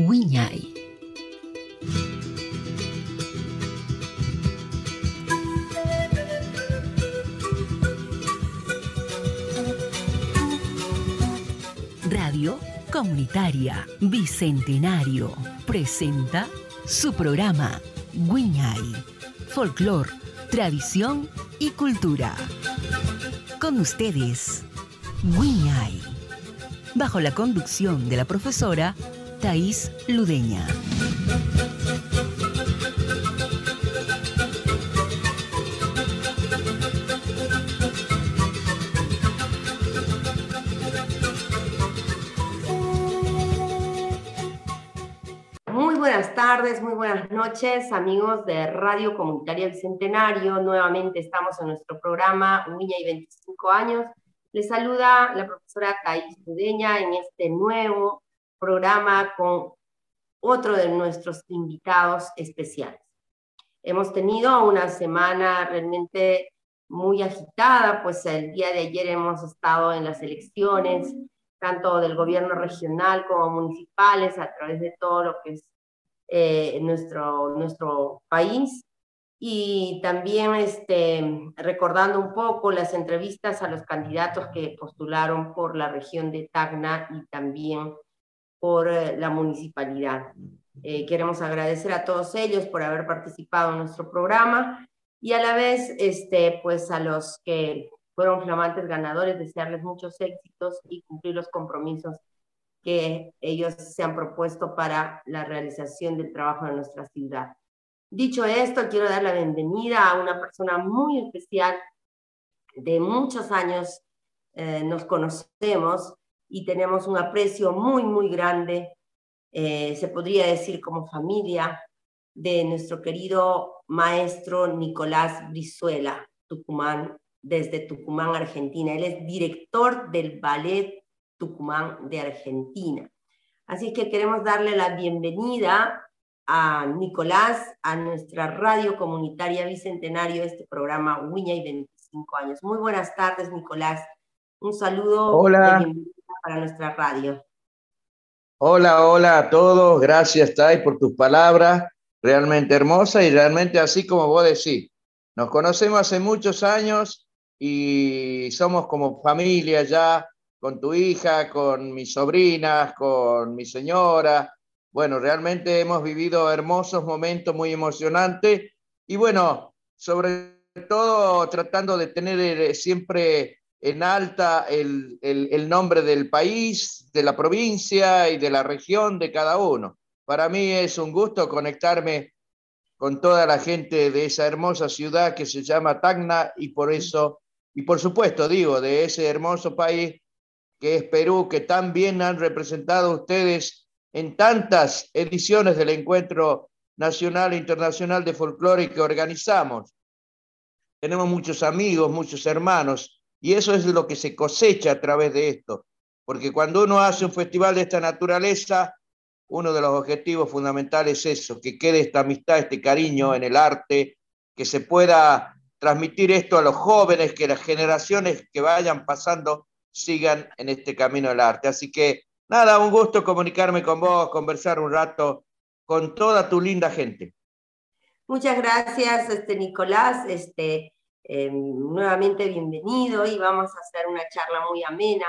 Wiñay. Radio Comunitaria Bicentenario presenta su programa Wiñay, Folclor, Tradición y Cultura. Con ustedes, Wiñay, bajo la conducción de la profesora Thais Ludeña. Muy buenas tardes, muy buenas noches, amigos de Radio Comunitaria Bicentenario. Nuevamente estamos en nuestro programa Uña y 25 años. Les saluda la profesora Thais Ludeña en este nuevo programa con otro de nuestros invitados especiales. Hemos tenido una semana realmente muy agitada, pues el día de ayer hemos estado en las elecciones, tanto del gobierno regional como municipales, a través de todo lo que es eh, nuestro, nuestro país. Y también este, recordando un poco las entrevistas a los candidatos que postularon por la región de Tacna y también por eh, la municipalidad. Eh, queremos agradecer a todos ellos por haber participado en nuestro programa y a la vez, este, pues a los que fueron flamantes ganadores, desearles muchos éxitos y cumplir los compromisos que ellos se han propuesto para la realización del trabajo de nuestra ciudad. Dicho esto, quiero dar la bienvenida a una persona muy especial, de muchos años eh, nos conocemos, y tenemos un aprecio muy, muy grande, eh, se podría decir como familia, de nuestro querido maestro Nicolás Brizuela, Tucumán, desde Tucumán, Argentina. Él es director del Ballet Tucumán de Argentina. Así que queremos darle la bienvenida a Nicolás, a nuestra radio comunitaria bicentenario, este programa Uña y 25 años. Muy buenas tardes, Nicolás. Un saludo Hola para nuestra radio. Hola, hola a todos. Gracias, Tai, por tus palabras. Realmente hermosa y realmente así como vos decís. Nos conocemos hace muchos años y somos como familia ya, con tu hija, con mis sobrinas, con mi señora. Bueno, realmente hemos vivido hermosos momentos muy emocionantes y bueno, sobre todo tratando de tener eh, siempre en alta el, el, nombre del país, de la provincia y de la región de cada uno. Para mí es un gusto conectarme con toda la gente de esa hermosa ciudad que se llama Tacna y por eso, y por supuesto digo, de ese hermoso país que es Perú, que tan bien han representado ustedes en tantas ediciones del Encuentro Nacional e Internacional de Folclore que organizamos. Tenemos muchos amigos, muchos hermanos, y eso es lo que se cosecha a través de esto. Porque cuando uno hace un festival de esta naturaleza, uno de los objetivos fundamentales es eso, que quede esta amistad, este cariño en el arte, que se pueda transmitir esto a los jóvenes, que las generaciones que vayan pasando sigan en este camino del arte. Así que nada, un gusto comunicarme con vos, conversar un rato con toda tu linda gente. Muchas gracias, este, Nicolás. Este, Em, nuevamente bienvenido y vamos a hacer una charla muy amena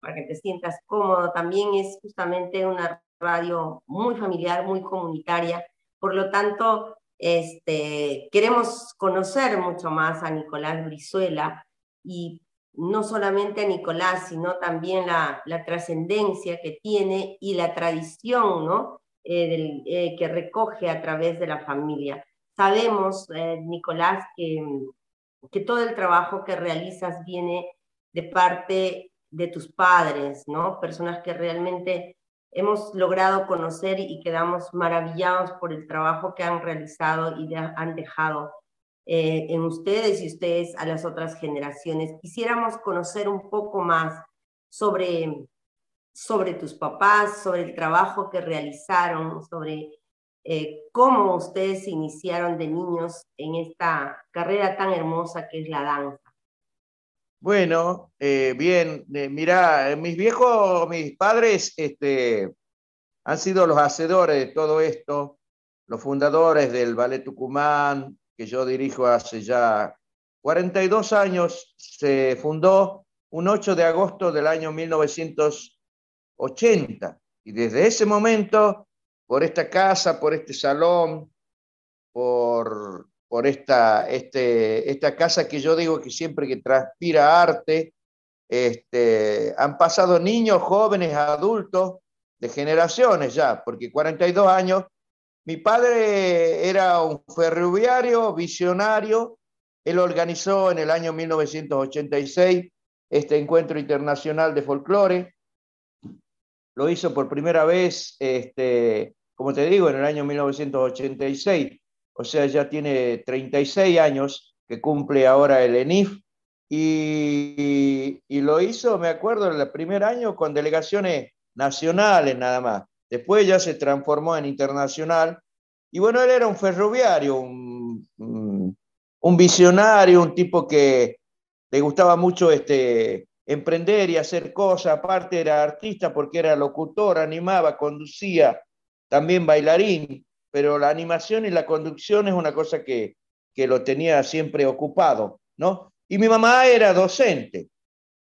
para que te sientas cómodo. También es justamente una radio muy familiar, muy comunitaria. Por lo tanto, este, queremos conocer mucho más a Nicolás Brizuela y no solamente a Nicolás, sino también la, la trascendencia que tiene y la tradición ¿no? Eh, eh, que recoge a través de la familia. Sabemos, eh, Nicolás, que que todo el trabajo que realizas viene de parte de tus padres, ¿no? Personas que realmente hemos logrado conocer y quedamos maravillados por el trabajo que han realizado y han dejado eh, en ustedes y ustedes a las otras generaciones. Quisiéramos conocer un poco más sobre, sobre tus papás, sobre el trabajo que realizaron, sobre eh, cómo ustedes iniciaron de niños en esta carrera tan hermosa que es la danza. Bueno, eh, bien, eh, mira, mis viejos, mis padres, este, han sido los hacedores de todo esto, los fundadores del Ballet Tucumán, que yo dirijo hace ya 42 años, se fundó un 8 de agosto del año 1980. Y desde ese momento, por esta casa, por este salón, por, por esta, este, esta casa que yo digo que siempre que transpira arte, este, han pasado niños, jóvenes, adultos, de generaciones ya, porque 42 años. Mi padre era un ferroviario, visionario. Él organizó en el año 1986 este encuentro internacional de folclore. Lo hizo por primera vez, este, como te digo, en el año 1986. O sea, ya tiene 36 años que cumple ahora el ENIF y, lo hizo, me acuerdo, en el primer año con delegaciones nacionales nada más. Después ya se transformó en internacional. Y bueno, él era un ferroviario, un, un visionario, un tipo que le gustaba mucho este, emprender y hacer cosas. Aparte era artista porque era locutor, animaba, conducía, también bailarín. Pero la animación y la conducción es una cosa que, que lo tenía siempre ocupado, ¿no? Y mi mamá era docente,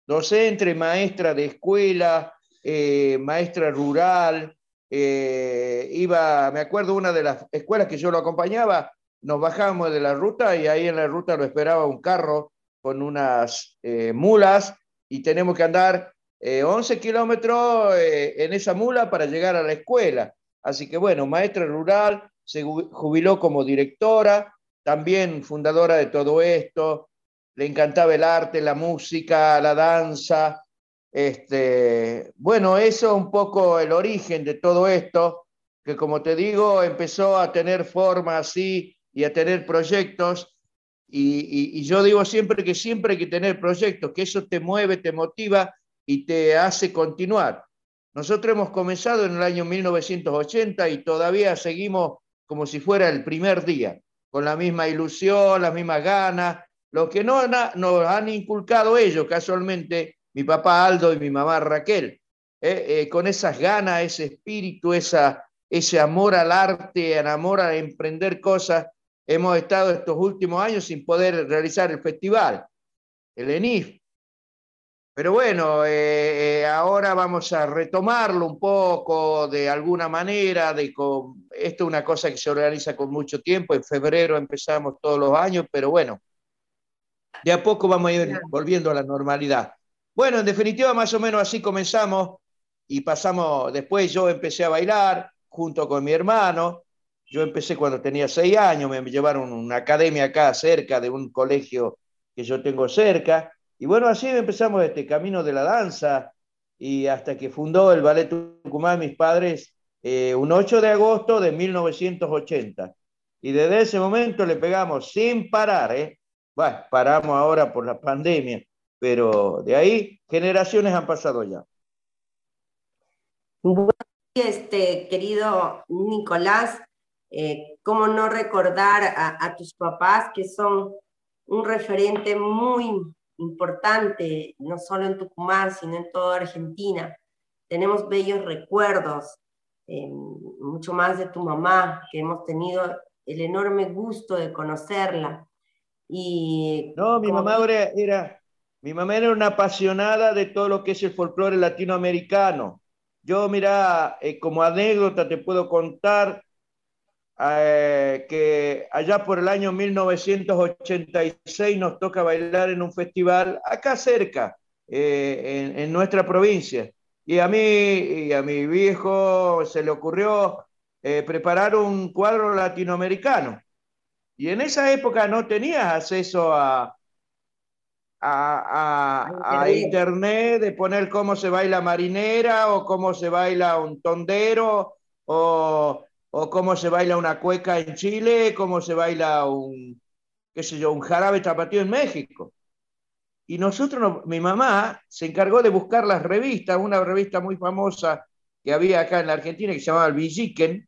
docente, maestra de escuela, eh, maestra rural. Eh, iba, me acuerdo, una de las escuelas que yo lo acompañaba, nos bajábamos de la ruta y ahí en la ruta lo esperaba un carro con unas eh, mulas y tenemos que andar 11 kilómetros en esa mula para llegar a la escuela. Así que bueno, maestra rural, se jubiló como directora, también fundadora de todo esto, le encantaba el arte, la música, la danza. Este, bueno, eso es un poco el origen de todo esto, que como te digo, empezó a tener forma así y a tener proyectos. Y, y, yo digo siempre que siempre hay que tener proyectos, que eso te mueve, te motiva y te hace continuar. Nosotros hemos comenzado en el año 1980 y todavía seguimos como si fuera el primer día, con la misma ilusión, las mismas ganas, lo que no nos han inculcado ellos, casualmente, mi papá Aldo y mi mamá Raquel, eh, eh, con esas ganas, ese espíritu, ese amor al arte, el amor a emprender cosas, hemos estado estos últimos años sin poder realizar el festival, el ENIF. Pero bueno, eh, ahora vamos a retomarlo un poco de alguna manera. De esto es una cosa que se organiza con mucho tiempo. En febrero empezamos todos los años, pero bueno, de a poco vamos a ir volviendo a la normalidad. Bueno, en definitiva, más o menos así comenzamos y pasamos, después yo empecé a bailar junto con mi hermano. Yo empecé cuando tenía seis años, me llevaron a una academia acá cerca de un colegio que yo tengo cerca. Y bueno, así empezamos este camino de la danza y hasta que fundó el Ballet Tucumán mis padres eh, un 8 de agosto de 1980. Y desde ese momento le pegamos sin parar, ¿eh? Bueno, paramos ahora por la pandemia, pero de ahí generaciones han pasado ya. Este, querido Nicolás, eh, ¿cómo no recordar a, tus papás que son un referente muy importante, no solo en Tucumán, sino en toda Argentina? Tenemos bellos recuerdos, eh, mucho más de tu mamá, que hemos tenido el enorme gusto de conocerla. Y no, mi mamá era, mi mamá era una apasionada de todo lo que es el folclore latinoamericano. Yo, mira, eh, como anécdota te puedo contar eh, que allá por el año 1986 nos toca bailar en un festival acá cerca, eh, en, en, nuestra provincia. Y a mí y a mi viejo se le ocurrió preparar un cuadro latinoamericano. Y en esa época no tenías acceso a, a, internet de poner cómo se baila marinera o cómo se baila un tondero o, o cómo se baila una cueca en Chile, cómo se baila un, qué sé yo, un jarabe tapatío en México. Y nosotros, mi mamá se encargó de buscar las revistas, una revista muy famosa que había acá en la Argentina que se llamaba el Villiquen,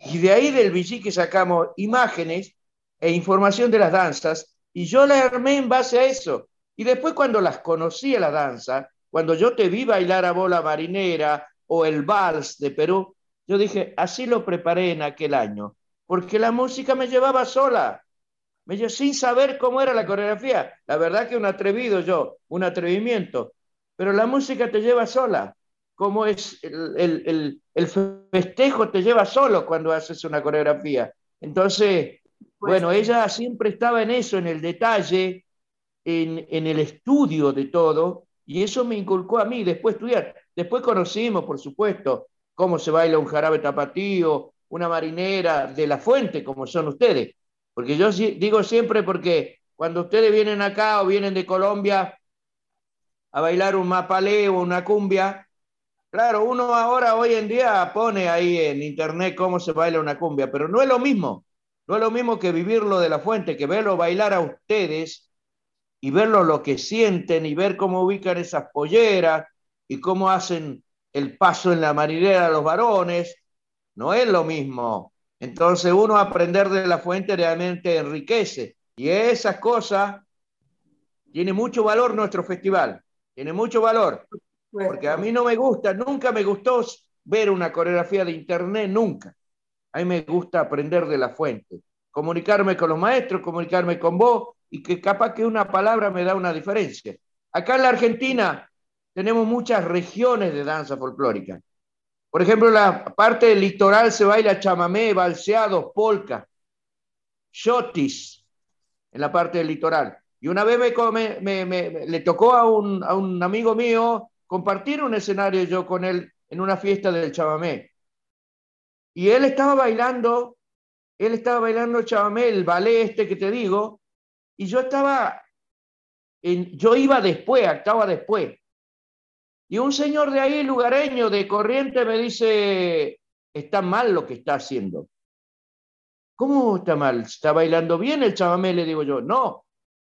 y de ahí del que sacamos imágenes e información de las danzas y yo la armé en base a eso. Y después cuando las conocí a la danza, cuando yo te vi bailar a bola marinera o el vals de Perú, yo dije, así lo preparé en aquel año, porque la música me llevaba sola, me llevaba sin saber cómo era la coreografía. La verdad que un atrevido yo, un atrevimiento, pero la música te lleva sola, como es el, festejo te lleva solo cuando haces una coreografía. Entonces, pues bueno, ella siempre estaba en eso, en el detalle, en, en el estudio de todo, y eso me inculcó a mí después estudiar. Después conocimos, por supuesto, cómo se baila un jarabe tapatío, una marinera de la fuente, como son ustedes. Porque yo digo siempre porque cuando ustedes vienen acá o vienen de Colombia a bailar un mapalé o una cumbia, claro, uno ahora hoy en día pone ahí en internet cómo se baila una cumbia, pero no es lo mismo. No es lo mismo que vivirlo de la fuente, que verlo bailar a ustedes y verlo lo que sienten y ver cómo ubican esas polleras y cómo hacen el paso en la marinera de los varones, no es lo mismo. Entonces uno aprender de la fuente realmente enriquece. Y esas cosas tiene mucho valor nuestro festival, tiene mucho valor. Porque a mí no me gusta, nunca me gustó ver una coreografía de internet, nunca. A mí me gusta aprender de la fuente, comunicarme con los maestros, comunicarme con vos y que capaz que una palabra me da una diferencia. Acá en la Argentina tenemos muchas regiones de danza folclórica. Por ejemplo, la parte del litoral se baila chamamé, balseados, polka, shotis, en la parte del litoral. Y una vez me, le tocó a un, a un, amigo mío compartir un escenario yo con él en una fiesta del chamamé. Y él estaba bailando, él estaba bailando chamamé, el ballet este que te digo, y yo estaba, en, yo iba después, actuaba después. Y un señor de ahí, lugareño, de corriente, me dice, está mal lo que está haciendo. ¿Cómo está mal? ¿Está bailando bien el chamamé? Le digo yo, no,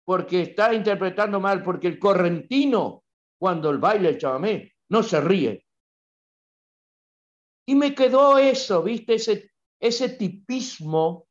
porque está interpretando mal, porque el correntino, cuando el baila el chamamé, no se ríe. Y me quedó eso, ¿viste? Ese, ese tipismo,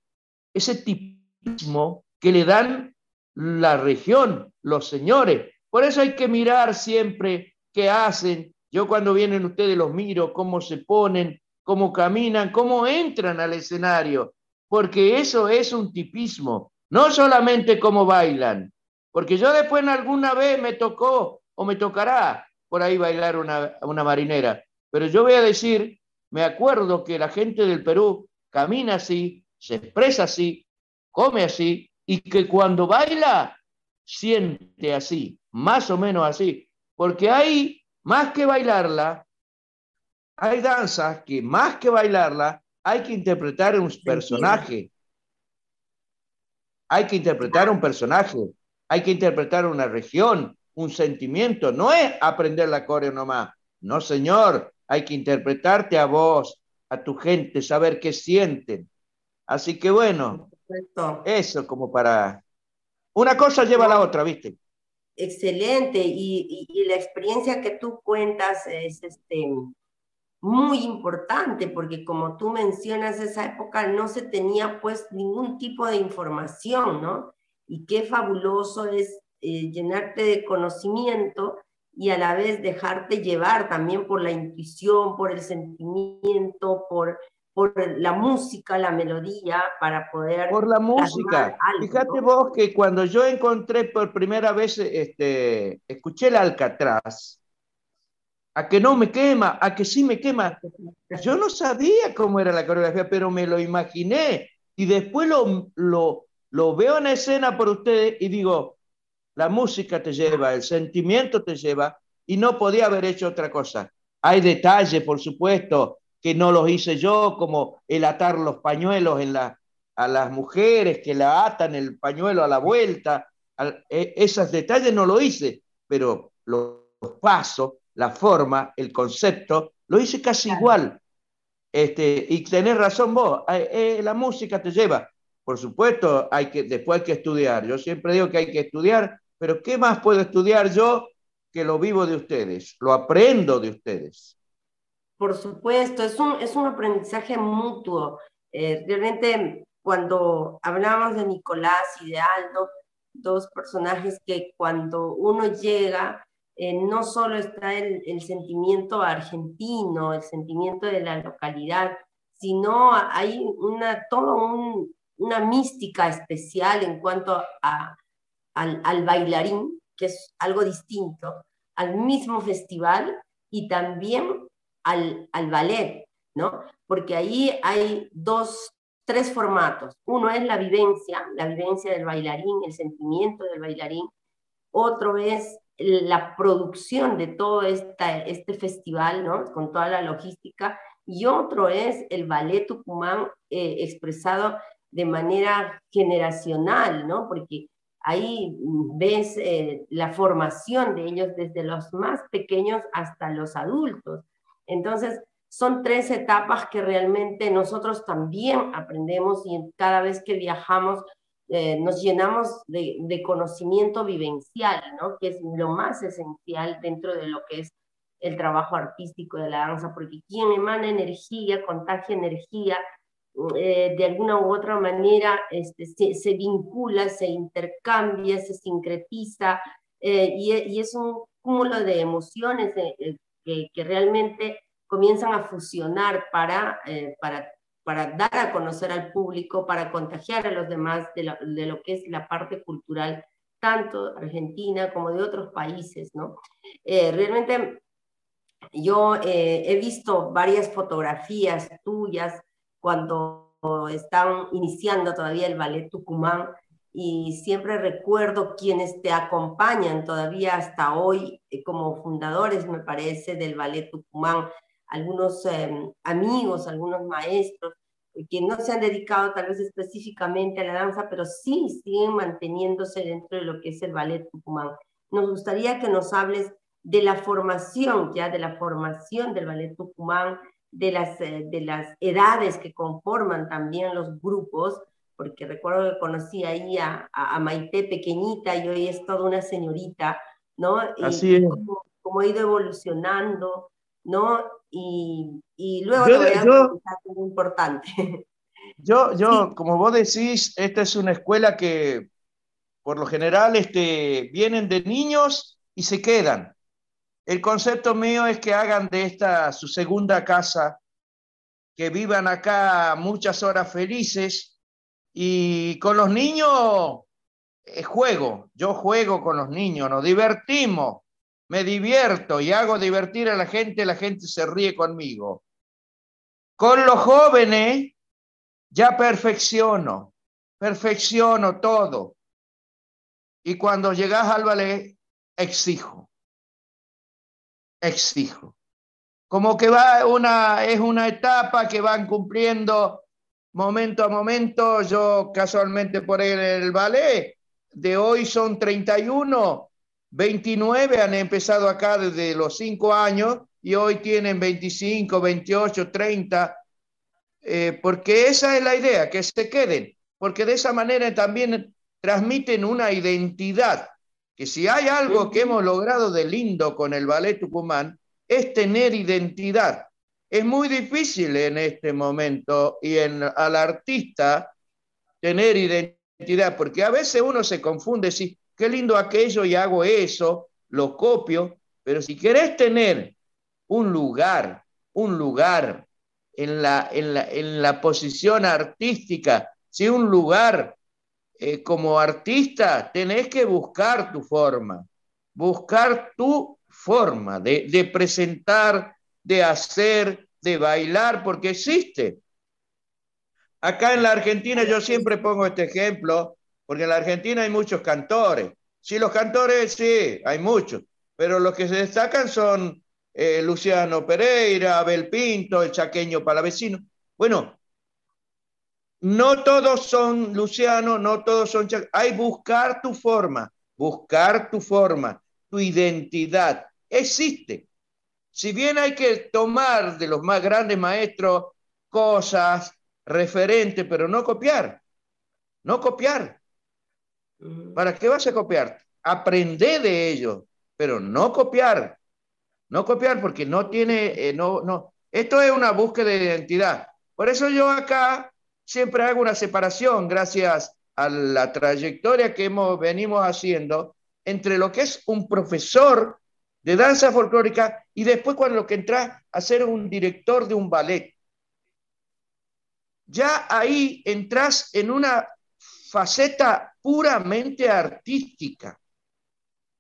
ese tipismo que le dan la región, los señores. Por eso hay que mirar siempre qué hacen. Yo cuando vienen ustedes los miro, cómo se ponen, cómo caminan, cómo entran al escenario, porque eso es un tipismo, no solamente cómo bailan, porque yo después alguna vez me tocó o me tocará por ahí bailar una, una marinera, pero yo voy a decir, me acuerdo que la gente del Perú camina así, se expresa así, come así, y que cuando baila siente así, más o menos así. Porque hay, más que bailarla, hay danzas que más que bailarla, hay que interpretar un personaje. Hay que interpretar un personaje, hay que interpretar una región, un sentimiento. No es aprender la coreo nomás. No, señor, hay que interpretarte a vos, a tu gente, saber qué sienten. Así que bueno, eso como para... Una cosa lleva a la otra, ¿viste? Excelente y, la experiencia que tú cuentas es este, muy importante porque como tú mencionas, esa época no se tenía pues ningún tipo de información, ¿no? Y qué fabuloso es eh, llenarte de conocimiento y a la vez dejarte llevar también por la intuición, por el sentimiento, por por la música, la melodía, para poder... Por la música. Fíjate vos que cuando yo encontré por primera vez, este, escuché el Alcatraz, a que no me quema, a que sí me quema. Yo no sabía cómo era la coreografía, pero me lo imaginé. Y después lo, lo, lo veo en escena por ustedes y digo, la música te lleva, el sentimiento te lleva, y no podía haber hecho otra cosa. Hay detalles, por supuesto, que no los hice yo, como el atar los pañuelos en la, a las mujeres que la atan el pañuelo a la vuelta. E, esos detalles no lo hice, pero los pasos, la forma, el concepto, lo hice casi igual. Este, y tenés razón vos, eh, la música te lleva. Por supuesto, hay que, después hay que estudiar. Yo siempre digo que hay que estudiar, pero ¿qué más puedo estudiar yo que lo vivo de ustedes? Lo aprendo de ustedes. Por supuesto, es un, es un aprendizaje mutuo. Eh, realmente, cuando hablamos de Nicolás y de Aldo, dos personajes que cuando uno llega eh, no solo está el, sentimiento argentino, el sentimiento de la localidad, sino hay una, toda una mística especial en cuanto a, al, bailarín, que es algo distinto, al mismo festival y también al, al ballet, ¿no? Porque ahí hay dos, tres formatos. Uno es la vivencia, la vivencia del bailarín, el sentimiento del bailarín. Otro es la producción de todo este festival, ¿no? Con toda la logística. Y otro es el ballet Tucumán eh, expresado de manera generacional, ¿no? Porque ahí ves eh, la formación de ellos desde los más pequeños hasta los adultos. Entonces, son tres etapas que realmente nosotros también aprendemos y cada vez que viajamos eh, nos llenamos de, conocimiento vivencial, ¿no? que es lo más esencial dentro de lo que es el trabajo artístico de la danza, porque quien emana energía, contagia energía, eh, de alguna u otra manera este, se, vincula, se intercambia, se sincretiza, eh, y, es un cúmulo de emociones que, que realmente comienzan a fusionar para, eh, para, para dar a conocer al público, para contagiar a los demás de lo, de lo, que es la parte cultural, tanto argentina como de otros países, ¿no? Eh, realmente yo eh, he visto varias fotografías tuyas cuando están iniciando todavía el ballet Tucumán y siempre recuerdo quienes te acompañan todavía hasta hoy como fundadores, me parece, del ballet Tucumán, algunos em, amigos, algunos maestros, eh, que no se han dedicado tal vez específicamente a la danza, pero sí siguen manteniéndose dentro de lo que es el ballet Tucumán. Nos gustaría que nos hables de la formación, ya de la formación del ballet Tucumán, de las, eh, de las edades que conforman también los grupos, porque recuerdo que conocí ahí a, a, Maite pequeñita y hoy es toda una señorita, ¿no? Así es. cómo ha ido evolucionando, ¿no? Y, y luego yo, te voy a muy importante. Yo, yo como vos decís, esta es una escuela que por lo general este, vienen de niños y se quedan. El concepto mío es que hagan de esta su segunda casa, que vivan acá muchas horas felices y con los niños juego, yo juego con los niños, nos divertimos, me divierto y hago divertir a la gente, la gente se ríe conmigo. Con los jóvenes ya perfecciono, perfecciono todo. Y cuando llegas al ballet, exijo, exijo. Como que va una, es una etapa que van cumpliendo momento a momento. Yo casualmente por el ballet de hoy son 31 29 han empezado acá desde los 5 años y hoy tienen 25, 28, 30, porque esa es la idea, que se queden, porque de esa manera también transmiten una identidad, que si hay algo que hemos logrado de lindo con el ballet tucumán, es tener identidad. Es muy difícil en este momento y en, al artista tener identidad, porque a veces uno se confunde si qué lindo aquello y hago eso, lo copio, pero si querés tener un lugar, un lugar en la, en la, posición artística, si un lugar eh, como artista, tenés que buscar tu forma, buscar tu forma de, de presentar, de hacer, de bailar, porque existe. Acá en la Argentina yo siempre pongo este ejemplo, porque en la Argentina hay muchos cantores. Sí, los cantores, sí, hay muchos, pero los que se destacan son eh, Luciano Pereira, Abel Pinto, el chaqueño palavecino. Bueno, no todos son Luciano, no todos son Hay buscar tu forma, buscar tu forma, tu identidad. Existe. Si bien hay que tomar de los más grandes maestros cosas, referentes, pero no copiar. No copiar. ¿Para qué vas a copiar? Aprende de ellos, pero no copiar. No copiar porque no tiene, eh, no, no. Esto es una búsqueda de identidad. Por eso yo acá siempre hago una separación, gracias a la trayectoria que hemos, venimos haciendo, entre lo que es un profesor de danza folclórica y después cuando que entras a ser un director de un ballet. Ya ahí entras en una faceta puramente artística,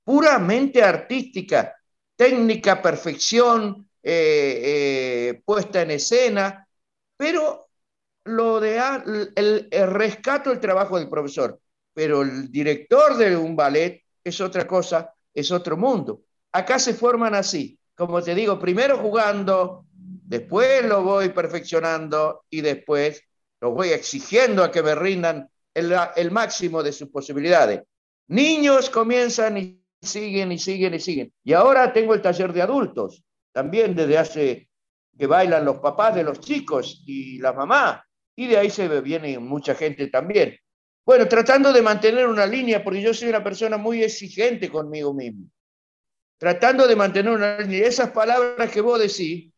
puramente artística, técnica, perfección, eh, eh, puesta en escena, pero lo de el, el rescato el trabajo del profesor, pero el director de un ballet es otra cosa, es otro mundo. Acá se forman así, como te digo, primero jugando, después lo voy perfeccionando y después lo voy exigiendo a que me rindan el, el máximo de sus posibilidades. Niños comienzan y siguen y siguen y siguen. Y ahora tengo el taller de adultos, también desde hace que bailan los papás de los chicos y la mamá, y de ahí se viene mucha gente también. Bueno, tratando de mantener una línea, porque yo soy una persona muy exigente conmigo mismo. Tratando de mantener una línea. Esas palabras que vos decís,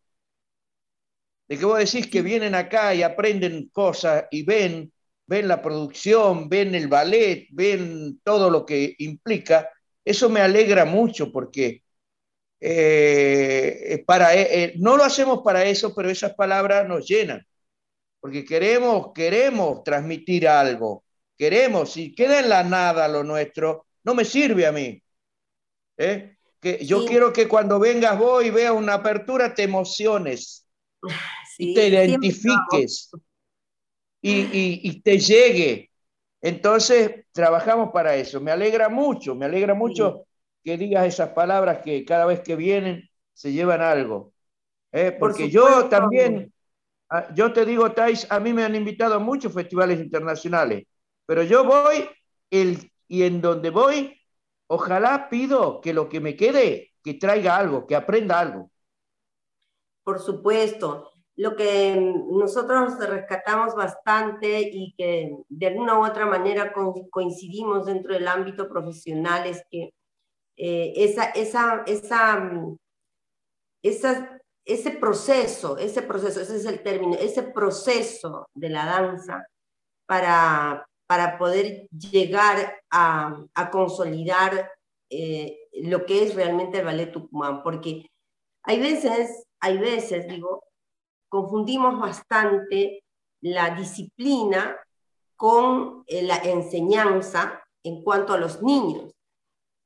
de que vos decís que vienen acá y aprenden cosas y ven, ven la producción, ven el ballet, ven todo lo que implica, eso me alegra mucho porque eh, para, eh, eh, no lo hacemos para eso, pero esas palabras nos llenan, porque queremos, queremos transmitir algo, queremos, si queda en la nada lo nuestro, no me sirve a mí. Que yo quiero que cuando vengas vos y veas una apertura te emociones, y te identifiques y, y, te llegue. Entonces, trabajamos para eso. Me alegra mucho, me alegra mucho que digas esas palabras que cada vez que vienen se llevan algo. ¿eh? Porque yo también, ah, yo te digo, Thais, a mí me han invitado a muchos festivales internacionales, pero yo voy el, y en donde voy, ojalá pido que lo que me quede, que traiga algo, que aprenda algo. Por supuesto. Lo que nosotros rescatamos bastante y que de alguna u otra manera coincidimos dentro del ámbito profesional es que eh, esa, esa, esa, mm, esa, ese proceso, ese proceso, ese es el término, ese proceso de la danza para, para poder llegar a, consolidar eh, lo que es realmente el ballet Tucumán, porque hay veces, hay veces, digo, confundimos bastante la disciplina con eh, la enseñanza en cuanto a los niños.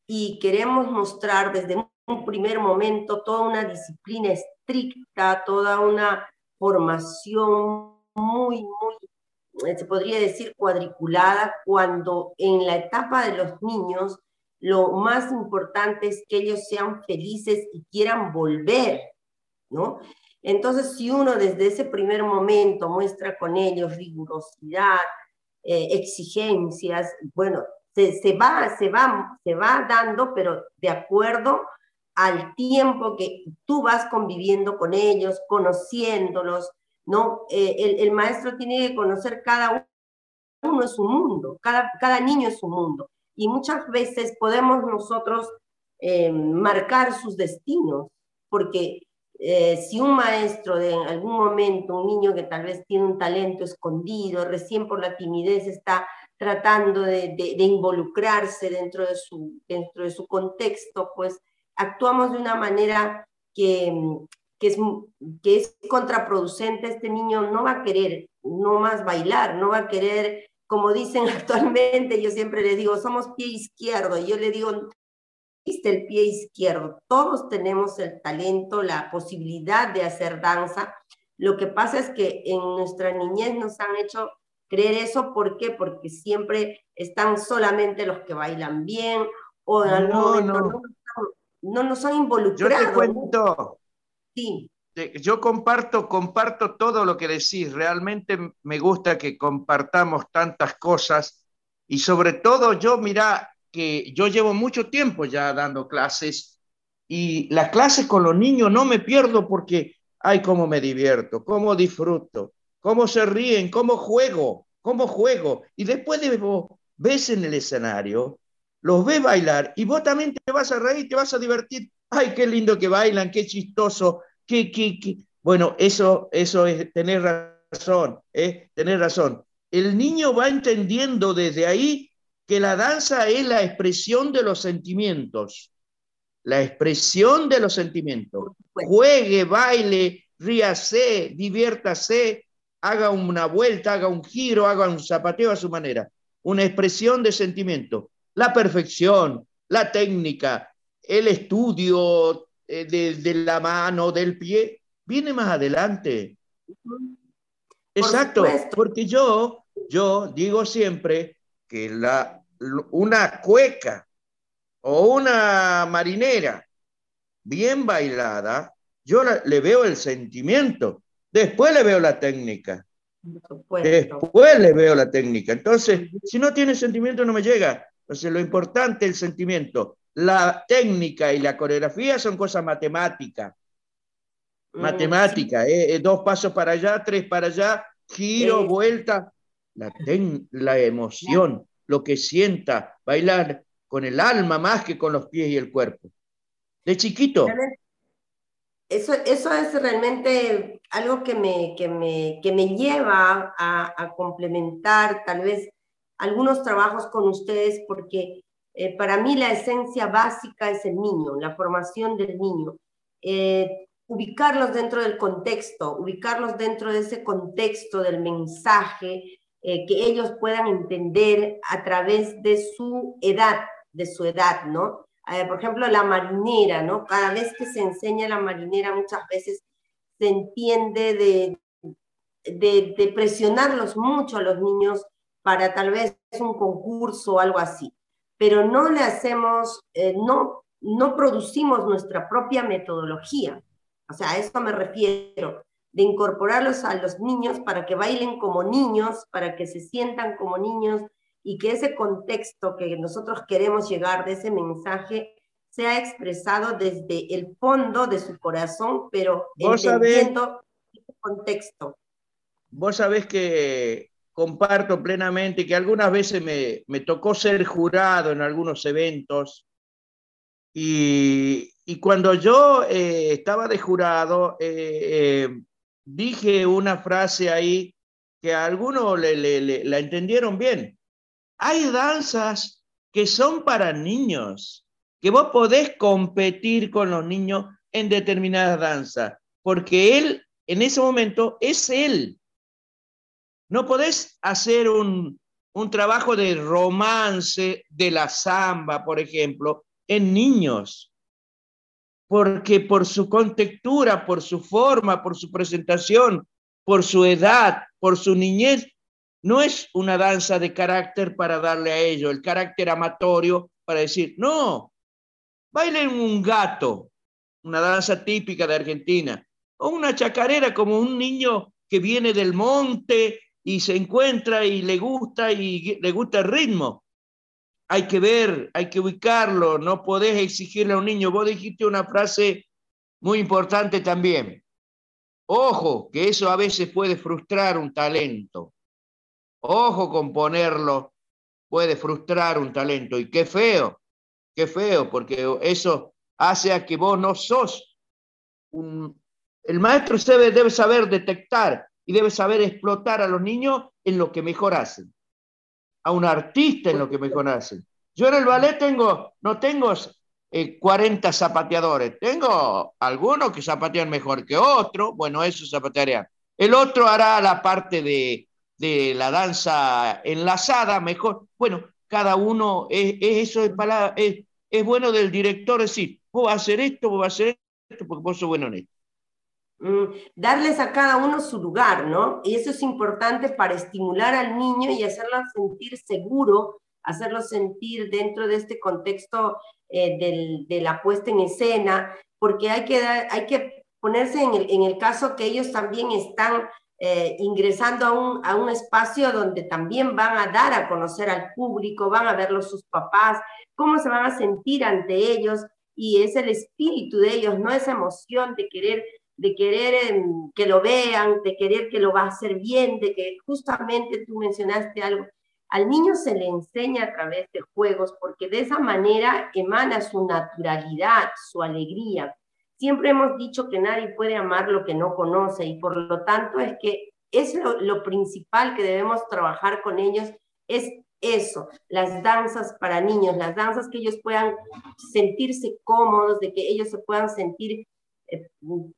Y queremos mostrar desde un primer momento toda una disciplina estricta, toda una formación muy, muy, se podría decir cuadriculada, cuando en la etapa de los niños lo más importante es que ellos sean felices y quieran volver, ¿no? Entonces, si uno desde ese primer momento muestra con ellos rigurosidad, eh, exigencias, bueno, se, va, se, va, se va dando, pero de acuerdo al tiempo que tú vas conviviendo con ellos, conociéndolos, ¿no? Eh, el, maestro tiene que conocer cada uno es un mundo, cada, cada niño es un mundo. Y muchas veces podemos nosotros eh, marcar sus destinos, porque eh, si un maestro de algún momento, un niño que tal vez tiene un talento escondido, recién por la timidez está tratando de, involucrarse dentro de, su, dentro de su contexto, pues actuamos de una manera que, que, es, que es contraproducente. Este niño no va a querer no más bailar, no va a querer, como dicen actualmente, yo siempre le digo, somos pie izquierdo, y yo le digo, existe el pie izquierdo, todos tenemos el talento, la posibilidad de hacer danza. Lo que pasa es que en nuestra niñez nos han hecho creer eso, ¿por qué? Porque siempre están solamente los que bailan bien o en algún momento no. nos han involucrado. Yo te cuento. Sí. Yo comparto, comparto todo lo que decís. Realmente me gusta que compartamos tantas cosas y sobre todo yo, mira, que yo llevo mucho tiempo ya dando clases y las clases con los niños no me pierdo porque, ay, cómo me divierto, cómo disfruto cómo se ríen, cómo juego, cómo juego. Y después de vos ves en el escenario, los ves bailar y vos también te vas a reír, te vas a divertir. Ay, qué lindo que bailan, qué chistoso, qué, qué, qué. Bueno, eso, eso es tener razón, ¿eh? tener razón. El niño va entendiendo desde ahí que la danza es la expresión de los sentimientos. la expresión de los sentimientos. Juegue, baile, ríase, diviértase, haga una vuelta, haga un giro, haga un zapateo a su manera. Una expresión de sentimiento. La perfección, la técnica, el estudio eh, de, la mano, del pie, viene más adelante. Exacto, porque yo, yo digo siempre que la, una cueca o una marinera bien bailada, yo le veo el sentimiento, después le veo la técnica. Después le veo la técnica. Entonces, si no tiene sentimiento, no me llega. Entonces, lo importante es el sentimiento. La técnica y la coreografía son cosas matemáticas. Mm, Matemática, eh, eh, dos pasos para allá, tres para allá, giro, vuelta. La, la emoción, lo que sienta, bailar con el alma más que con los pies y el cuerpo. De chiquito. Eso, eso es realmente algo que me, que me, que me lleva a, complementar tal vez algunos trabajos con ustedes porque eh, para mí la esencia básica es el niño, la formación del niño. Eh, ubicarlos dentro del contexto, ubicarlos dentro de ese contexto del mensaje eh, que ellos puedan entender a través de su edad, de su edad, ¿no? por ejemplo, la marinera, ¿no? Cada vez que se enseña la marinera, muchas veces se entiende de, de, de presionarlos mucho a los niños para tal vez un concurso o algo así, pero no le hacemos, eh, no, no producimos nuestra propia metodología. O sea, a eso me refiero, de incorporarlos a los niños para que bailen como niños, para que se sientan como niños y que ese contexto que nosotros queremos llegar de ese mensaje sea expresado desde el fondo de su corazón, pero entendiendo ese contexto. Vos sabés que comparto plenamente que algunas veces me, me tocó ser jurado en algunos eventos y, y cuando yo eh, estaba de jurado, eh, eh, dije una frase ahí que a algunos le, le, la entendieron bien. Hay danzas que son para niños, que vos podés competir con los niños en determinadas danzas, porque él en ese momento es él, no podés hacer un, trabajo de romance de la samba, por ejemplo, en niños, porque por su contextura, por su forma, por su presentación, por su edad, por su niñez, no es una danza de carácter para darle a ello, el carácter amatorio para decir, no, bailen un gato, una danza típica de Argentina, o una chacarera como un niño que viene del monte y se encuentra y le gusta y le gusta el ritmo. Hay que ver, hay que ubicarlo, no podés exigirle a un niño. Vos dijiste una frase muy importante también. Ojo, que eso a veces puede frustrar un talento. Ojo con ponerlo, puede frustrar un talento. Y qué feo, qué feo, porque eso hace a que vos no sos un... El maestro debe, debe saber detectar y debe saber explotar a los niños en lo que mejor hacen, a un artista en lo que mejor hacen. Yo en el ballet tengo, no tengo 40 eh, zapateadores, tengo algunos que zapatean mejor que otros, bueno, eso zapatearían. El otro hará la parte de, de la danza enlazada mejor. Bueno, cada uno, es, eso es, es, es bueno del director decir, vos vas a hacer esto, vos vas a hacer esto, porque vos sos bueno en esto. Mm, darles a cada uno su lugar, ¿no? Y eso es importante para estimular al niño y hacerlo sentir seguro, hacerlo sentir dentro de este contexto eh, de la puesta en escena, porque hay que, hay que ponerse en el, en el, caso que ellos también están eh, ingresando a un, a un espacio donde también van a dar a conocer al público, van a verlo sus papás, cómo se van a sentir ante ellos, y es el espíritu de ellos, no esa emoción de querer de querer em, que lo vean, de querer que lo va a hacer bien, de que justamente tú mencionaste algo. Al niño se le enseña a través de juegos porque de esa manera emana su naturalidad, su alegría. Siempre hemos dicho que nadie puede amar lo que no conoce y por lo tanto es que es lo, lo principal que debemos trabajar con ellos, es eso, las danzas para niños, las danzas que ellos puedan sentirse cómodos, de que ellos se puedan sentir,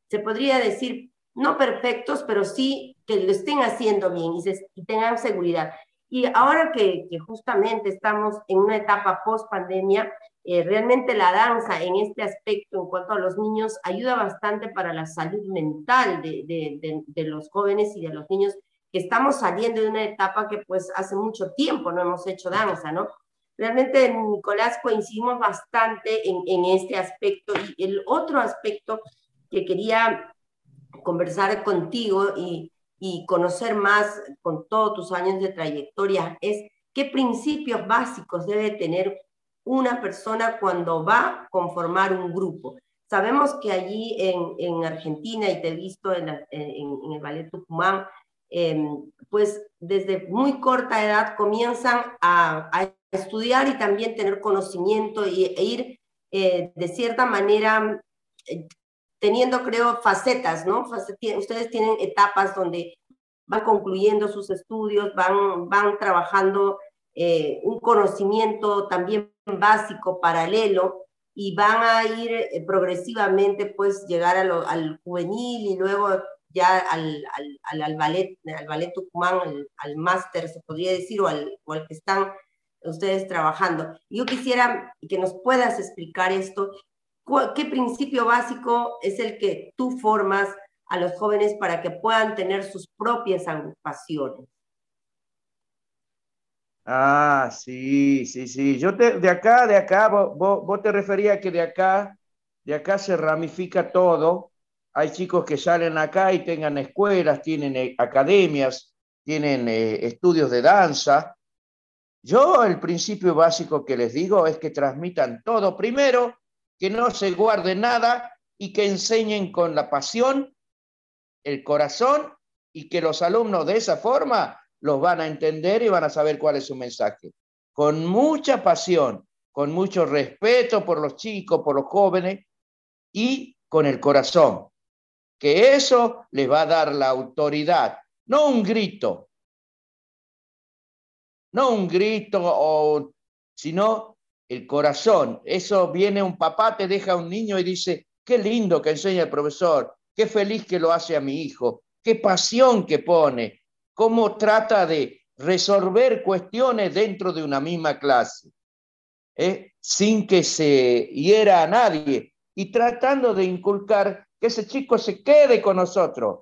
se podría decir, no perfectos, pero sí que lo estén haciendo bien y, tengan seguridad. Y ahora que, justamente estamos en una etapa post pandemia, eh, realmente la danza en este aspecto, en cuanto a los niños, ayuda bastante para la salud mental de, de los jóvenes y de los niños que estamos saliendo de una etapa que pues hace mucho tiempo no hemos hecho danza, ¿no? Realmente, Nicolás, coincidimos bastante en, este aspecto. Y el otro aspecto que quería conversar contigo y, conocer más con todos tus años de trayectoria es qué principios básicos debe tener una persona cuando va a conformar un grupo. Sabemos que allí en, en Argentina, y te he visto en el Ballet Tucumán, Em, pues desde muy corta edad comienzan a, estudiar y también tener conocimiento y, e ir eh, de cierta manera eh, teniendo, creo, facetas, ¿no? Ustedes tienen etapas donde van concluyendo sus estudios, van, van trabajando eh, un conocimiento también básico, paralelo, y van a ir progresivamente, pues, llegar al juvenil y luego ya al, al, al, ballet, al ballet Tucumán, al, máster, se podría decir, o al, o al que están ustedes trabajando. Yo quisiera que nos puedas explicar esto, qué principio básico es el que tú formas a los jóvenes para que puedan tener sus propias agrupaciones. Ah, sí, sí, sí. Yo te, de acá, de acá, vos, vos, te referías que de acá, de acá se ramifica todo hay chicos que salen acá y tengan escuelas, tienen eh, academias, tienen eh, estudios de danza. Yo el principio básico que les digo es que transmitan todo primero, que no se guarde nada y que enseñen con la pasión, el corazón y que los alumnos de esa forma los van a entender y van a saber cuál es su mensaje. Con mucha pasión, con mucho respeto por los chicos, por los jóvenes y con el corazón que eso les va a dar la autoridad, no un grito, no un grito, o, sino el corazón. Eso viene un papá, te deja un niño y dice, qué lindo que enseña el profesor, qué feliz que lo hace a mi hijo, qué pasión que pone, cómo trata de resolver cuestiones dentro de una misma clase, ¿eh? sin que se hiera a nadie y tratando de inculcar que ese chico se quede con nosotros,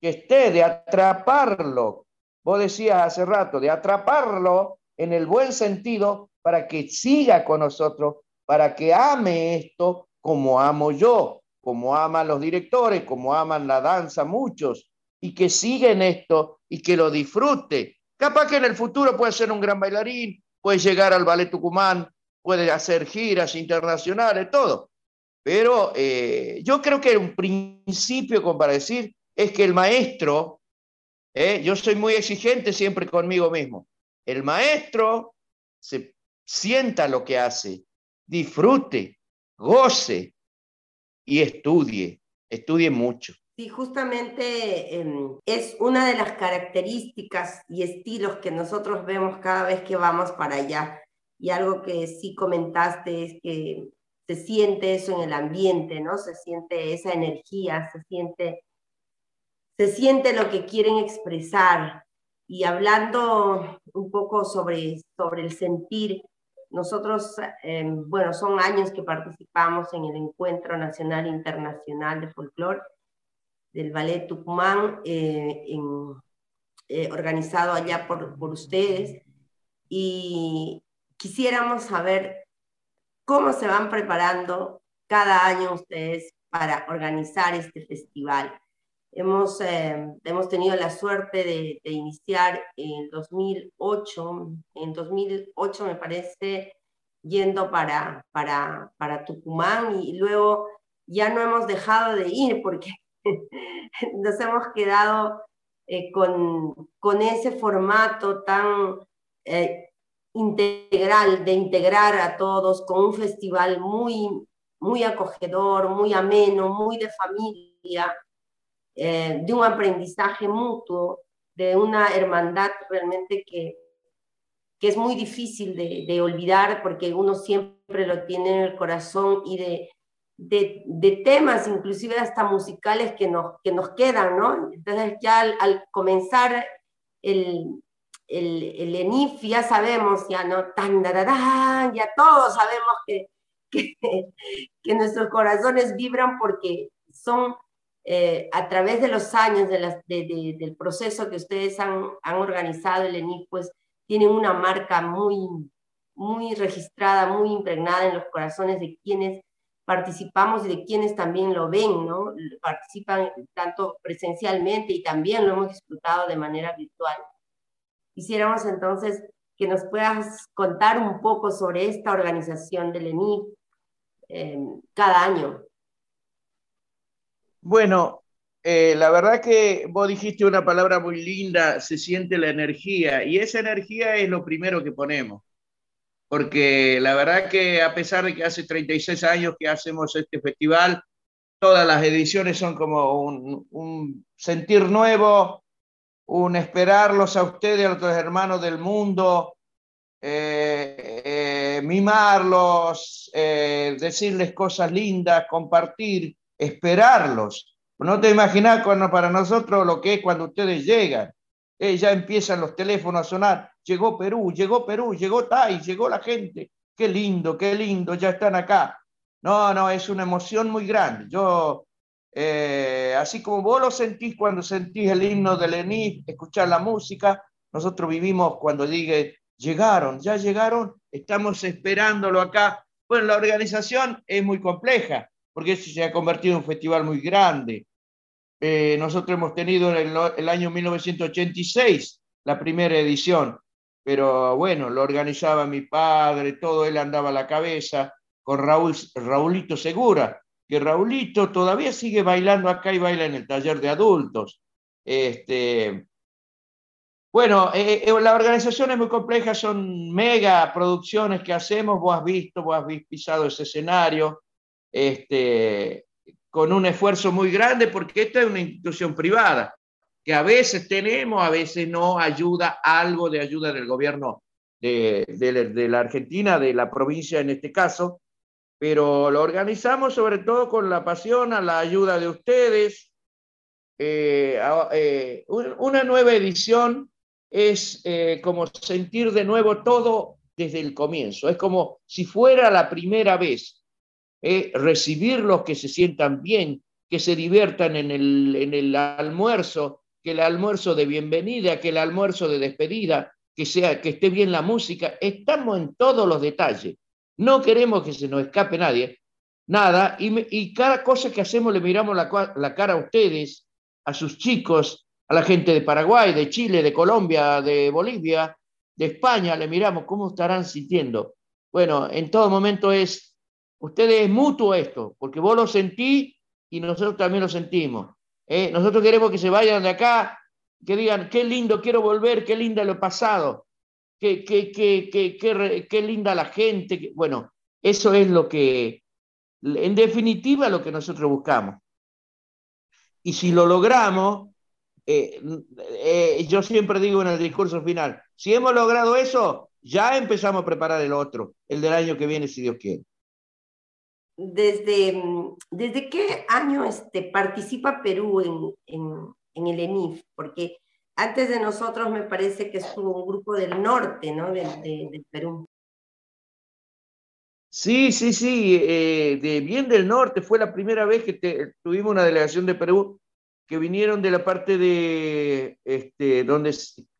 que esté, de atraparlo. Vos decías hace rato, de atraparlo en el buen sentido para que siga con nosotros, para que ame esto como amo yo, como aman los directores, como aman la danza muchos, y que siga en esto y que lo disfrute. Capaz que en el futuro puede ser un gran bailarín, puede llegar al ballet Tucumán, puede hacer giras internacionales, todo. Pero eh, yo creo que un principio, como para decir, es que el maestro, eh, yo soy muy exigente siempre conmigo mismo, el maestro se sienta lo que hace, disfrute, goce y estudie, estudie mucho. Sí, justamente em, es una de las características y estilos que nosotros vemos cada vez que vamos para allá. Y algo que sí comentaste es que se siente eso en el ambiente, ¿no? Se siente esa energía, se siente, se siente lo que quieren expresar. Y hablando un poco sobre, sobre el sentir, nosotros, em, bueno, son años que participamos en el Encuentro Nacional Internacional de Folclore del Ballet Tucumán, eh, eh, organizado allá por, por ustedes. Y quisiéramos saber cómo se van preparando cada año ustedes para organizar este festival. Hemos, eh, hemos tenido la suerte de, iniciar en 2008, en 2008 me parece, yendo para, para, para Tucumán y luego ya no hemos dejado de ir porque nos hemos quedado eh, con, con, ese formato tan eh, integral, de integrar a todos con un festival muy, muy acogedor, muy ameno, muy de familia, eh, de un aprendizaje mutuo, de una hermandad realmente que, que es muy difícil de, olvidar porque uno siempre lo tiene en el corazón y de, de, temas, inclusive hasta musicales que nos, que nos quedan, ¿no? Entonces ya al, comenzar el, el, ENIF ya sabemos, ya no, tan, ya todos sabemos que, que nuestros corazones vibran porque son eh, a través de los años del proceso que ustedes han, organizado el ENIF, pues tienen una marca muy, muy registrada, muy impregnada en los corazones de quienes participamos y de quienes también lo ven, ¿no? Participan tanto presencialmente y también lo hemos disfrutado de manera virtual. Quisiéramos entonces que nos puedas contar un poco sobre esta organización del ENIF eh, cada año. Bueno, eh, la verdad que vos dijiste una palabra muy linda, se siente la energía, y esa energía es lo primero que ponemos. Porque la verdad que a pesar de que hace 36 años que hacemos este festival, todas las ediciones son como un, sentir nuevo, un esperarlos a ustedes, a otros hermanos del mundo, eh, eh, mimarlos, decirles cosas lindas, compartir esperarlos. No te imaginas cuando para nosotros lo que es cuando ustedes llegan. Eh, ya empiezan los teléfonos a sonar. Llegó Perú, llegó Perú, llegó Tai, llegó la gente. Qué lindo, qué lindo, ya están acá. No, no, es una emoción muy grande. Yo, eh, así como vos lo sentís cuando sentís el himno de Lenin, escuchar la música, nosotros vivimos cuando diga, llegaron, ya llegaron, estamos esperándolo acá. Bueno, la organización es muy compleja porque eso se ha convertido en un festival muy grande. Eh, nosotros hemos tenido en el, el, año 1986 la primera edición, pero bueno, lo organizaba mi padre, todo él andaba a la cabeza con Raúl, Raulito Segura, que Raulito todavía sigue bailando acá y baila en el taller de adultos. Este, bueno, eh, eh, la organización es muy compleja, son mega producciones que hacemos, vos has visto, vos has pisado ese escenario, este, con un esfuerzo muy grande, porque esta es una institución privada, que a veces tenemos, a veces no, ayuda, algo de ayuda del gobierno de, la Argentina, de la provincia en este caso, pero lo organizamos sobre todo con la pasión, a la ayuda de ustedes. Eh, eh, una nueva edición es eh, como sentir de nuevo todo desde el comienzo, es como si fuera la primera vez eh, recibirlos, que se sientan bien, que se diviertan en el, en el almuerzo, que el almuerzo de bienvenida, que el almuerzo de despedida, que, sea, que esté bien la música. Estamos en todos los detalles. No queremos que se nos escape nadie, nada, y, y cada cosa que hacemos le miramos la, la cara a ustedes, a sus chicos, a la gente de Paraguay, de Chile, de Colombia, de Bolivia, de España, le miramos cómo estarán sintiendo. Bueno, en todo momento es Ustedes es mutuo esto, porque vos lo sentís y nosotros también lo sentimos. ¿eh? Nosotros queremos que se vayan de acá, que digan, qué lindo, quiero volver, qué linda lo pasado, qué, qué, qué, qué, linda la gente. Bueno, eso es lo que, en definitiva, lo que nosotros buscamos. Y si lo logramos, eh, eh, yo siempre digo en el discurso final, si hemos logrado eso, ya empezamos a preparar el otro, el del año que viene, si Dios quiere desde, ¿desde qué año este, participa Perú en, en, en, el ENIF? Porque antes de nosotros me parece que estuvo un grupo del norte, ¿no? Del, de, del Perú. Sí, sí, sí, eh, de bien del norte. Fue la primera vez que te, tuvimos una delegación de Perú que vinieron de la parte de, este, donde,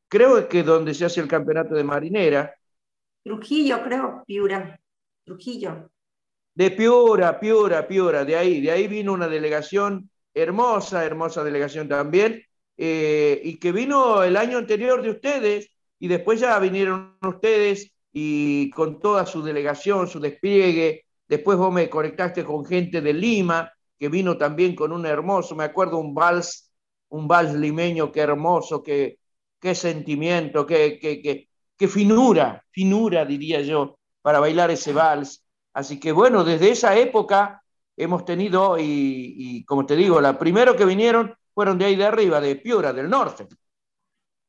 creo que donde se hace el campeonato de marinera. Trujillo, creo, Piura, Trujillo. De Piura, Piura, Piura, de ahí, de ahí vino una delegación hermosa, hermosa delegación también, eh, y que vino el año anterior de ustedes, y después ya vinieron ustedes y con toda su delegación, su despliegue, después vos me conectaste con gente de Lima, que vino también con un hermoso, me acuerdo un vals, un vals limeño, qué hermoso, qué, qué sentimiento, qué, qué, qué, qué finura, finura diría yo, para bailar ese vals. Así que bueno, desde esa época hemos tenido, y, como te digo, la primero que vinieron fueron de ahí de arriba, de Piura, del norte.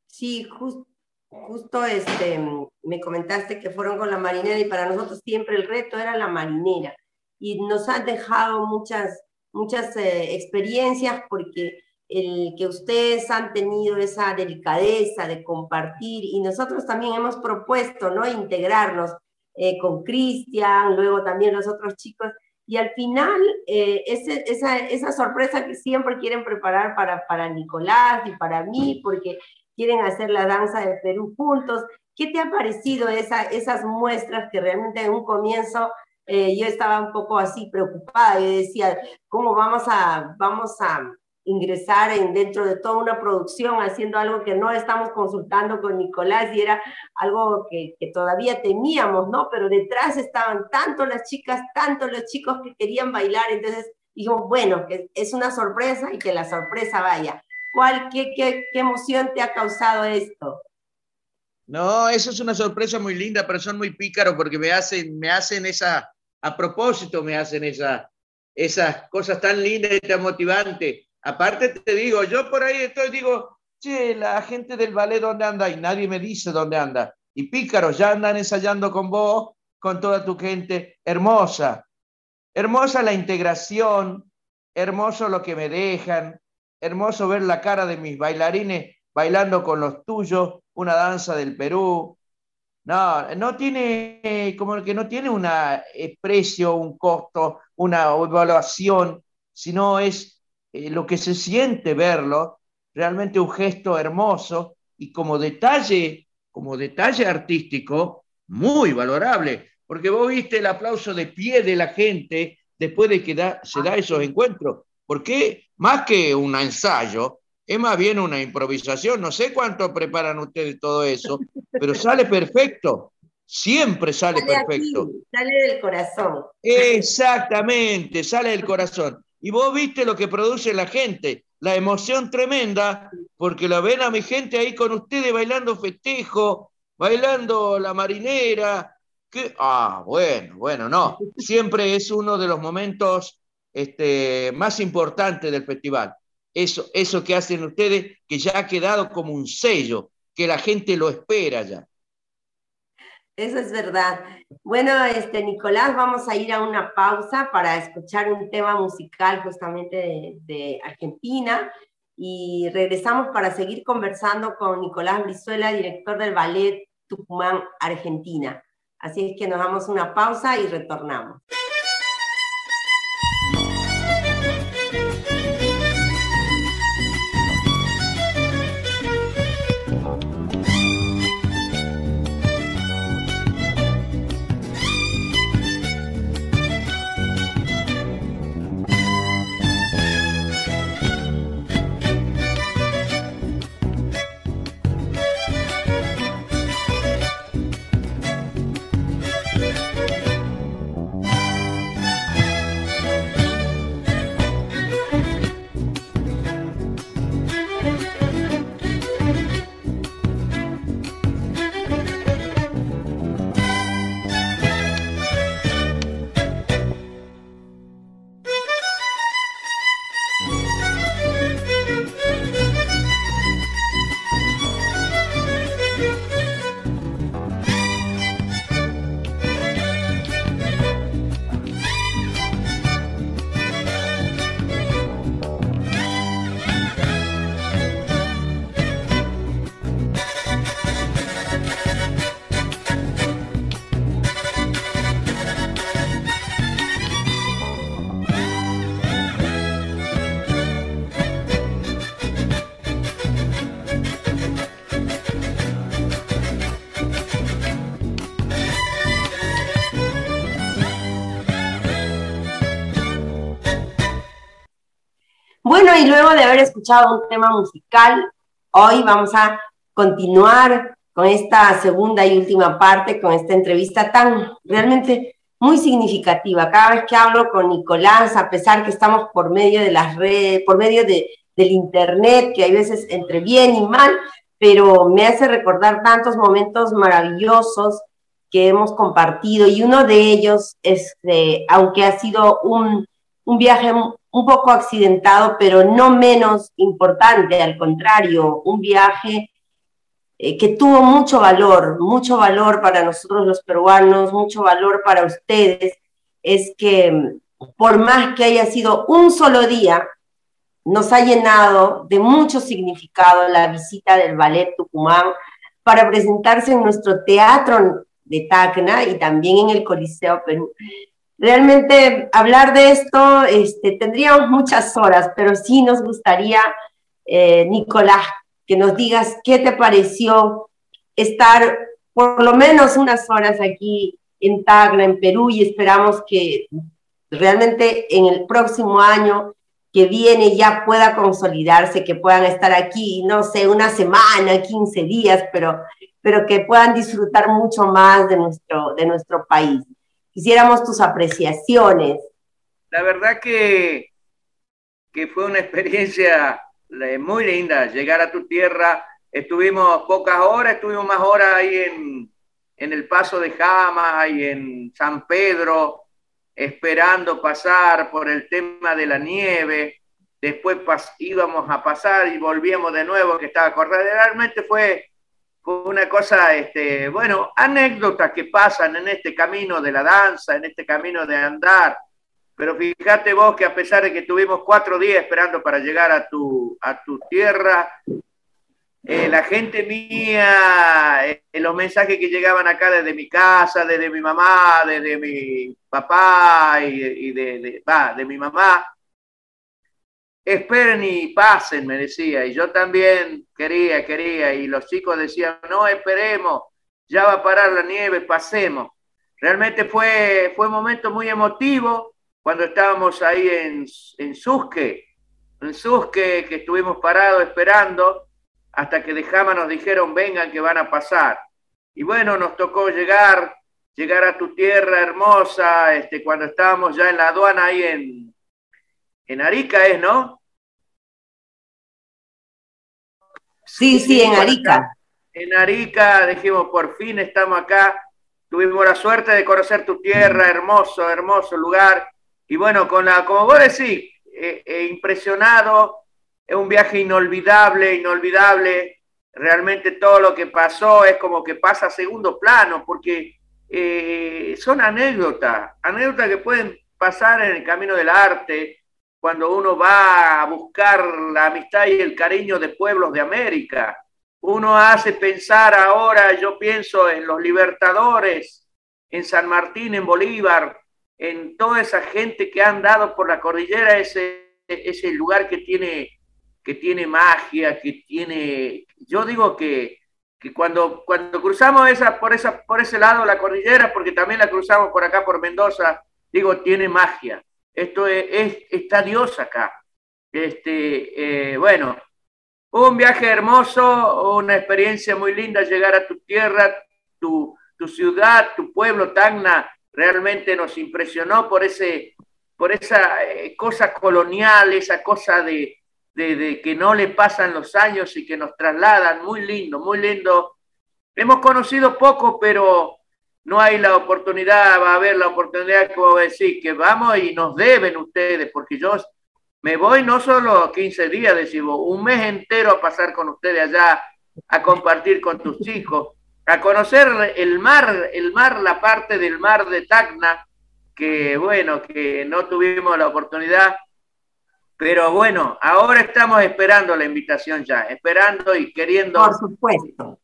Sí, just, justo este, me comentaste que fueron con la marinera y para nosotros siempre el reto era la marinera. Y nos han dejado muchas, muchas eh, experiencias porque el que ustedes han tenido esa delicadeza de compartir y nosotros también hemos propuesto, ¿no? Integrarnos eh, con Cristian, luego también los otros chicos, y al final eh, esa, esa, sorpresa que siempre quieren preparar para, para Nicolás y para mí, porque quieren hacer la danza de Perú juntos. ¿Qué te ha parecido esa, esas muestras que realmente en un comienzo eh, yo estaba un poco así preocupada y decía, ¿cómo vamos a, vamos a ingresar en, dentro de toda una producción haciendo algo que no estamos consultando con Nicolás y era algo que, que, todavía temíamos, ¿no? Pero detrás estaban tanto las chicas, tanto los chicos que querían bailar, entonces dijo, bueno, que es una sorpresa y que la sorpresa vaya. ¿Cuál, qué, qué, qué emoción te ha causado esto? No, eso es una sorpresa muy linda, pero son muy pícaros porque me hacen, me hacen esa, a propósito me hacen esa, esas cosas tan lindas y tan motivantes Aparte te digo, yo por ahí estoy, digo, che, la gente del ballet, ¿dónde anda? Y nadie me dice dónde anda. Y pícaros, ya andan ensayando con vos, con toda tu gente. Hermosa. Hermosa la integración, hermoso lo que me dejan, hermoso ver la cara de mis bailarines bailando con los tuyos, una danza del Perú. No, no tiene, como que no tiene un precio, un costo, una evaluación, sino es eh, lo que se siente verlo, realmente un gesto hermoso y como detalle, como detalle artístico, muy valorable, porque vos viste el aplauso de pie de la gente después de que se da esos encuentros, porque más que un ensayo, es más bien una improvisación, no sé cuánto preparan ustedes todo eso, pero sale perfecto, siempre sale, perfecto. sale del corazón. Exactamente, sale del corazón. Y vos viste lo que produce la gente, la emoción tremenda, porque la ven a mi gente ahí con ustedes bailando festejo, bailando la marinera. Que, ah, bueno, bueno, no. Siempre es uno de los momentos este, más importantes del festival. Eso, eso que hacen ustedes, que ya ha quedado como un sello, que la gente lo espera ya. Eso es verdad. Bueno, este, Nicolás, vamos a ir a una pausa para escuchar un tema musical justamente de, Argentina y regresamos para seguir conversando con Nicolás Brizuela, director del Ballet Tucumán, Argentina. Así es que nos damos una pausa y retornamos. Escuchado un tema musical, hoy vamos a continuar con esta segunda y última parte, con esta entrevista tan realmente muy significativa. Cada vez que hablo con Nicolás, a pesar que estamos por medio de las redes, por medio de, del internet, que hay veces entre bien y mal, pero me hace recordar tantos momentos maravillosos que hemos compartido y uno de ellos, este, aunque ha sido un, un viaje un poco accidentado, pero no menos importante, al contrario, un viaje eh, que tuvo mucho valor, mucho valor para nosotros los peruanos, mucho valor para ustedes, es que mm, por más que haya sido un solo día, nos ha llenado de mucho significado la visita del Ballet Tucumán para presentarse en nuestro teatro de Tacna y también en el Coliseo Perú. Realmente hablar de esto, este, tendríamos muchas horas, pero sí nos gustaría, eh, Nicolás, que nos digas qué te pareció estar por lo menos unas horas aquí en Tacna, en Perú, y esperamos que realmente en el próximo año que viene ya pueda consolidarse, que puedan estar aquí, no sé, una semana, 15 días, pero, pero que puedan disfrutar mucho más de nuestro, de nuestro país. Quisiéramos tus apreciaciones. La verdad que, que fue una experiencia muy linda llegar a tu tierra. Estuvimos pocas horas, estuvimos más horas ahí en, en el Paso de Jama y en San Pedro, esperando pasar por el tema de la nieve. Después íbamos a pasar y volvíamos de nuevo, que estaba corriendo. Realmente fue, fue una cosa, este, bueno, anécdotas que pasan en este camino de la danza, en este camino de andar. Pero fíjate vos que a pesar de que tuvimos cuatro días esperando para llegar a tu, a tu tierra, eh, la gente mía, eh, los mensajes que llegaban acá desde mi casa, desde mi mamá, desde mi papá y, de, de, mi mamá, esperen y pasen, me decía. Y yo también quería, quería. Y los chicos decían, no, esperemos, ya va a parar la nieve, pasemos. Realmente fue, fue un momento muy emotivo cuando estábamos ahí en, en Susque, en Susque, que estuvimos parados esperando hasta que de Jama nos dijeron vengan que van a pasar. Y bueno, nos tocó llegar, llegar a tu tierra hermosa, este, cuando estábamos ya en la aduana ahí en, en Arica, ¿es, no? Sí, sí, en Arica. En Arica, dijimos, por fin estamos acá. Tuvimos la suerte de conocer tu tierra, hermoso, hermoso lugar. Y bueno, con la, como vos decís, eh, eh, impresionado, es un viaje inolvidable, inolvidable. Realmente todo lo que pasó es como que pasa a segundo plano, porque eh, son anécdotas, anécdotas que pueden pasar en el camino del arte, cuando uno va a buscar la amistad y el cariño de pueblos de América. Uno hace pensar ahora, yo pienso en los libertadores, en San Martín, en Bolívar, en toda esa gente que han dado por la cordillera, ese, ese lugar que tiene, que tiene magia, que tiene... Yo digo que, que cuando, cuando cruzamos esa, por, esa, por ese lado la cordillera, porque también la cruzamos por acá, por Mendoza, digo, tiene magia. Esto es, está Dios acá. Este, eh, bueno, un viaje hermoso, una experiencia muy linda llegar a tu tierra, tu, tu ciudad, tu pueblo, Tacna, realmente nos impresionó por, ese, por esa eh, cosa colonial, esa cosa de, de, que no le pasan los años y que nos trasladan. Muy lindo, muy lindo. Hemos conocido poco, pero no hay la oportunidad, va a haber la oportunidad, como decir, que vamos y nos deben ustedes, porque yo me voy no solo 15 días, decimos, un mes entero a pasar con ustedes allá, a compartir con tus hijos a conocer el mar, el mar, la parte del mar de Tacna, que bueno, que no tuvimos la oportunidad, pero bueno, ahora estamos esperando la invitación ya, esperando y queriendo Por supuesto.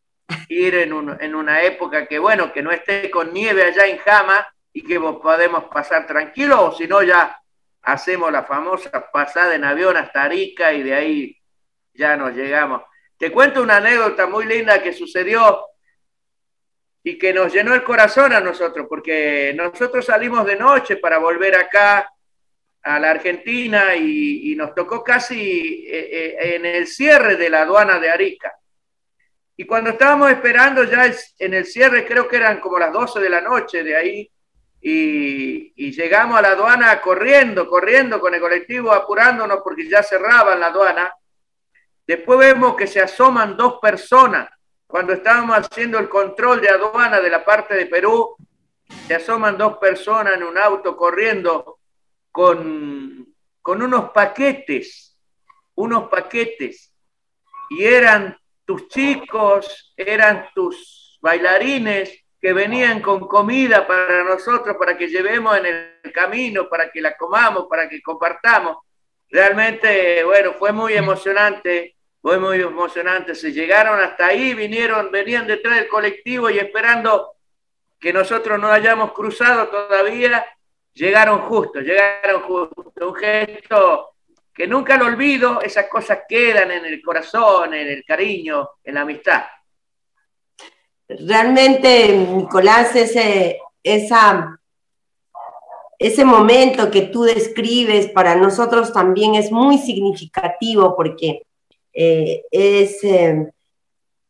Ir en, en una época que bueno, que no esté con nieve allá en Jama y que podemos pasar tranquilos, o si no ya hacemos la famosa pasada en avión hasta Arica y de ahí ya nos llegamos. Te cuento una anécdota muy linda que sucedió y que nos llenó el corazón a nosotros, porque nosotros salimos de noche para volver acá a la Argentina y, nos tocó casi eh, eh, en el cierre de la aduana de Arica. Y cuando estábamos esperando ya en el cierre, creo que eran como las 12 de la noche de ahí, y, llegamos a la aduana corriendo, corriendo con el colectivo, apurándonos porque ya cerraban la aduana. Después vemos que se asoman dos personas cuando estábamos haciendo el control de aduana de la parte de Perú, se asoman dos personas en un auto corriendo con, con unos paquetes, unos paquetes, y eran tus chicos, eran tus bailarines que venían con comida para nosotros, para que llevemos en el camino, para que la comamos, para que compartamos. Realmente, bueno, fue muy emocionante, fue muy emocionante. Se llegaron hasta ahí, vinieron, venían detrás del colectivo y esperando que nosotros no hayamos cruzado todavía, llegaron justo, llegaron justo. Un gesto que nunca lo olvido, esas cosas quedan en el corazón, en el cariño, en la amistad. Realmente, Nicolás, ese, esa, ese momento que tú describes para nosotros también es muy significativo porque eh, es, eh,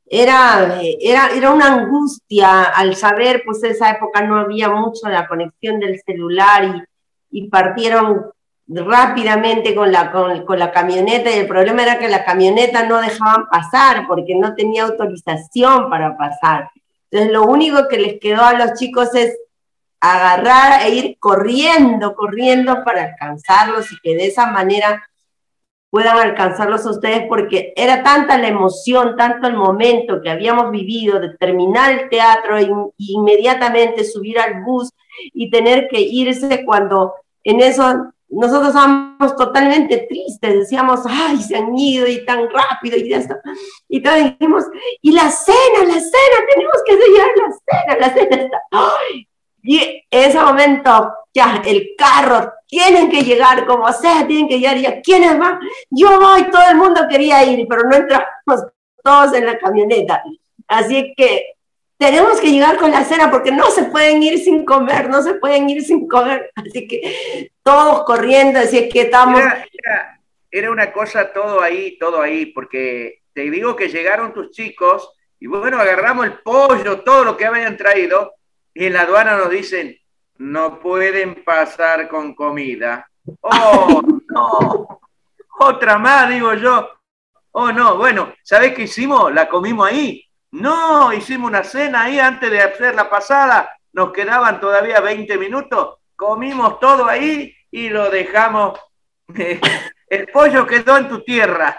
era, era, era una angustia al saber, pues esa época no había mucho la conexión del celular y partieron rápidamente con la, con, con, la camioneta y el problema era que la camioneta no dejaban pasar porque no tenía autorización para pasar. Entonces lo único que les quedó a los chicos es agarrar e ir corriendo, corriendo para alcanzarlos y que de esa manera puedan alcanzarlos a ustedes porque era tanta la emoción, tanto el momento que habíamos vivido de terminar el teatro e inmediatamente subir al bus y tener que irse cuando en eso nosotros estábamos totalmente tristes, decíamos, ay, se han ido y tan rápido y ya está. Y todos dijimos, y la cena, la cena, tenemos que sellar la cena, la cena está. Ay. Y en ese momento, ya, el carro, tienen que llegar como sea, tienen que llegar, ya, ¿quiénes van? Yo voy, todo el mundo quería ir, pero no entramos todos en la camioneta. Así que tenemos que llegar con la cena porque no se pueden ir sin comer, no se pueden ir sin comer. Así que todos corriendo, así que estamos... Era, una cosa todo ahí, todo ahí, porque te digo que llegaron tus chicos y bueno, agarramos el pollo, todo lo que habían traído y en la aduana nos dicen, no pueden pasar con comida. Oh, no, otra más, digo yo. Oh, no, bueno, ¿sabés qué hicimos? La comimos ahí no, hicimos una cena ahí antes de hacer la pasada, nos quedaban todavía 20 minutos, comimos todo ahí y lo dejamos. El pollo quedó en tu tierra.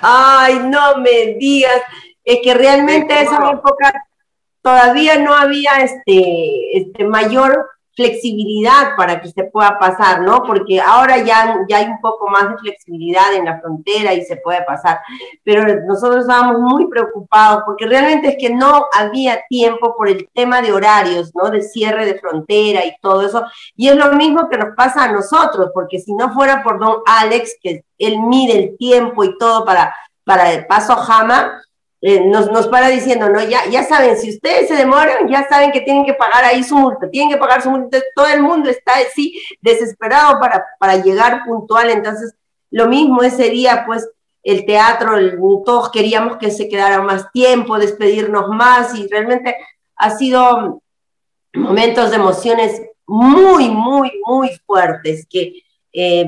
Ay, no me digas, es que realmente esa época todavía no había este, este mayor flexibilidad para que se pueda pasar, ¿no? Porque ahora ya, ya hay un poco más de flexibilidad en la frontera y se puede pasar, pero nosotros estábamos muy preocupados porque realmente es que no había tiempo por el tema de horarios, ¿no? De cierre de frontera y todo eso. Y es lo mismo que nos pasa a nosotros, porque si no fuera por don Alex, que él mide el tiempo y todo para, para el paso Jama, eh, nos, nos, para diciendo, ¿no? Ya, ya saben, si ustedes se demoran, ya saben que tienen que pagar ahí su multa, tienen que pagar su multa. Todo el mundo está así desesperado para, para llegar puntual. Entonces, lo mismo ese día, pues, el teatro, el, todos queríamos que se quedara más tiempo, despedirnos más y realmente ha sido momentos de emociones muy, muy, muy fuertes que eh,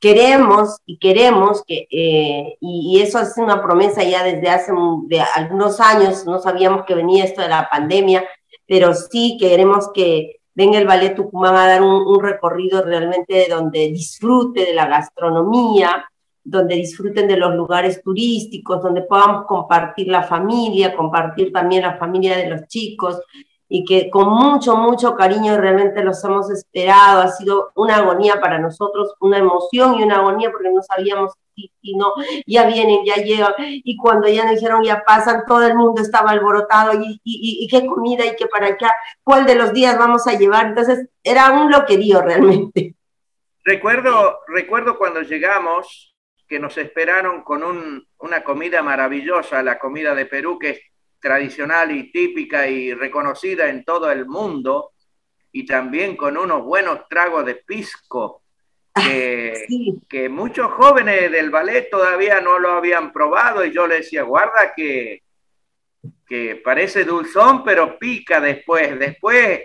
queremos y queremos que, eh, y, eso es una promesa ya desde hace de algunos años, no sabíamos que venía esto de la pandemia, pero sí queremos que venga el Ballet Tucumán a dar un, recorrido realmente donde disfrute de la gastronomía, donde disfruten de los lugares turísticos, donde podamos compartir la familia, compartir también la familia de los chicos, y que con mucho, mucho cariño realmente los hemos esperado. Ha sido una agonía para nosotros, una emoción y una agonía porque no sabíamos si, si no, ya vienen, ya llegan. Y cuando ya nos dijeron ya pasan, todo el mundo estaba alborotado y, y, y, qué comida y qué para acá, cuál de los días vamos a llevar. Entonces era un loquerío realmente. Recuerdo, recuerdo cuando llegamos que nos esperaron con un, una comida maravillosa, la comida de Perú, que tradicional y típica y reconocida en todo el mundo, y también con unos buenos tragos de pisco, que, que muchos jóvenes del ballet todavía no lo habían probado, y yo les decía, guarda que, que parece dulzón, pero pica después, después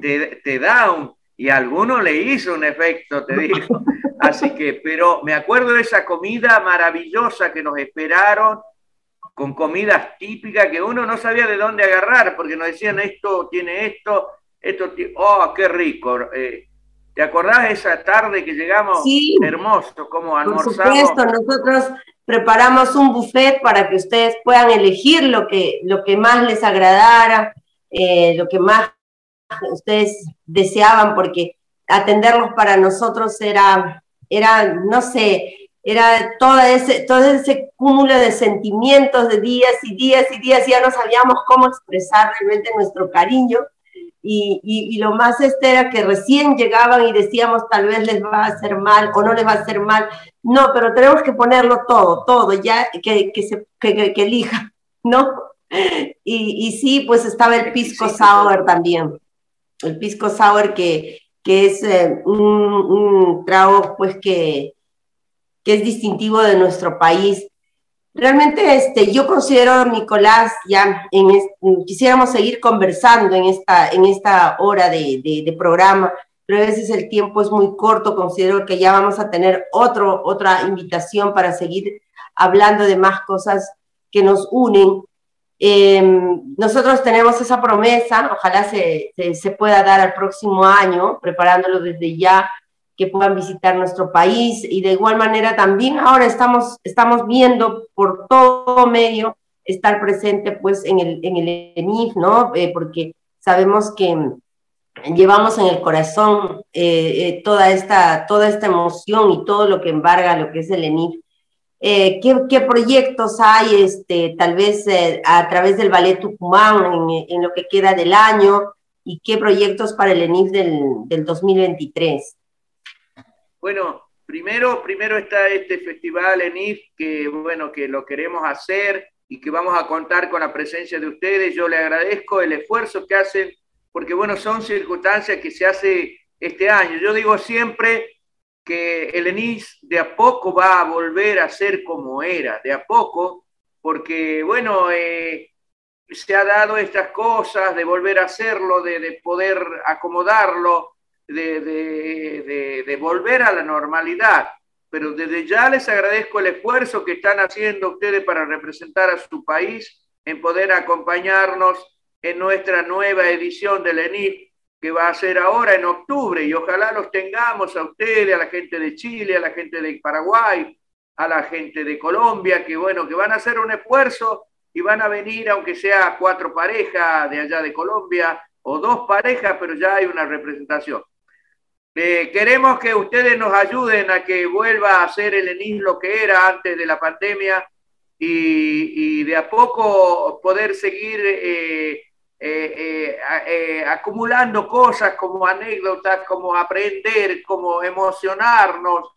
te, te da un, y a alguno le hizo un efecto, te digo. Así que, pero me acuerdo de esa comida maravillosa que nos esperaron, con comidas típicas que uno no sabía de dónde agarrar, porque nos decían esto tiene esto, esto tiene... ¡Oh, qué rico! Eh, ¿Te acordás esa tarde que llegamos? Sí, hermoso, como almorzamos. Por supuesto, nosotros preparamos un buffet para que ustedes puedan elegir lo que, lo que más les agradara, eh, lo que más ustedes deseaban, porque atenderlos para nosotros era, era no sé, era todo ese, todo ese cúmulo de sentimientos de días y días y días, ya no sabíamos cómo expresar realmente nuestro cariño. Y, y, lo más este era que recién llegaban y decíamos tal vez les va a hacer mal o no les va a hacer mal. No, pero tenemos que ponerlo todo, todo, ya que, que, se, que, que elija, ¿no? Y, y, sí, pues estaba el pisco sour también. El pisco sour que, que es eh, un, un, trago pues que, que es distintivo de nuestro país. Realmente este, yo considero, Nicolás, ya en quisiéramos seguir conversando en esta, en esta hora de, programa, pero a veces el tiempo es muy corto, considero que ya vamos a tener otro, otra invitación para seguir hablando de más cosas que nos unen. Eh, nosotros tenemos esa promesa, ojalá se, se, pueda dar al próximo año, preparándolo desde ya que puedan visitar nuestro país y de igual manera también ahora estamos, estamos viendo por todo medio estar presente pues en el, en el ENIF, ¿no? Eh, porque sabemos que llevamos en el corazón eh, eh, toda, esta, toda esta emoción y todo lo que embarga lo que es el ENIF. ¿qué, ¿qué, proyectos hay, este, tal vez a través del Ballet Tucumán en, en, lo que queda del año y qué proyectos para el ENIF del, del 2023? Bueno, primero, primero está este festival ENIF que, bueno, que lo queremos hacer y que vamos a contar con la presencia de ustedes. Yo le agradezco el esfuerzo que hacen, porque, bueno, son circunstancias que se hace este año. Yo digo siempre que el ENIS de a poco va a volver a ser como era, de a poco, porque, bueno, eh, se ha dado estas cosas de volver a hacerlo, de poder acomodarlo, de, de, volver a la normalidad. Pero desde ya les agradezco el esfuerzo que están haciendo ustedes para representar a su país, en poder acompañarnos en nuestra nueva edición del ENIF, que va a ser ahora en octubre, y ojalá los tengamos a ustedes, a la gente de Chile, a la gente de Paraguay, a la gente de Colombia, que bueno, que van a hacer un esfuerzo y van a venir, aunque sea cuatro parejas de allá de Colombia, o dos parejas, pero ya hay una representación. Eh, queremos que ustedes nos ayuden a que vuelva a ser el ENIS lo que era antes de la pandemia y, y de a poco poder seguir eh, eh, eh acumulando cosas como anécdotas, como aprender, como emocionarnos,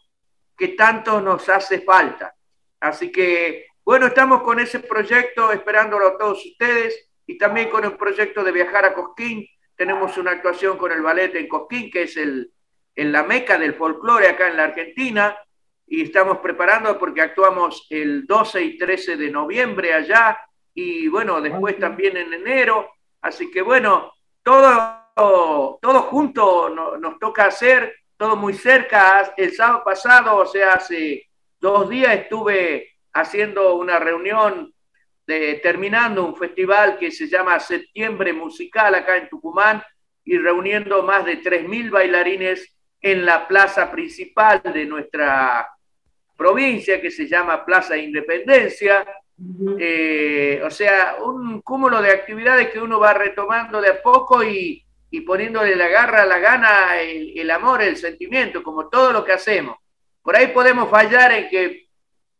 que tanto nos hace falta. Así que, bueno, estamos con ese proyecto esperándolo a todos ustedes y también con el proyecto de viajar a Cosquín. Tenemos una actuación con el ballet en Cosquín, que es el, en la meca del folclore acá en la Argentina y estamos preparando porque actuamos el 12 y 13 de noviembre allá y bueno, después también en enero. Así que bueno, todo, todo junto no, nos toca hacer, todo muy cerca. El sábado pasado, o sea, hace dos días estuve haciendo una reunión de, terminando un festival que se llama Septiembre Musical acá en Tucumán y reuniendo más de 3.000 bailarines en la plaza principal de nuestra provincia, que se llama Plaza Independencia. Eh, o sea, un cúmulo de actividades que uno va retomando de a poco y, y poniéndole la garra, la gana, el, el, amor, el sentimiento, como todo lo que hacemos. Por ahí podemos fallar en que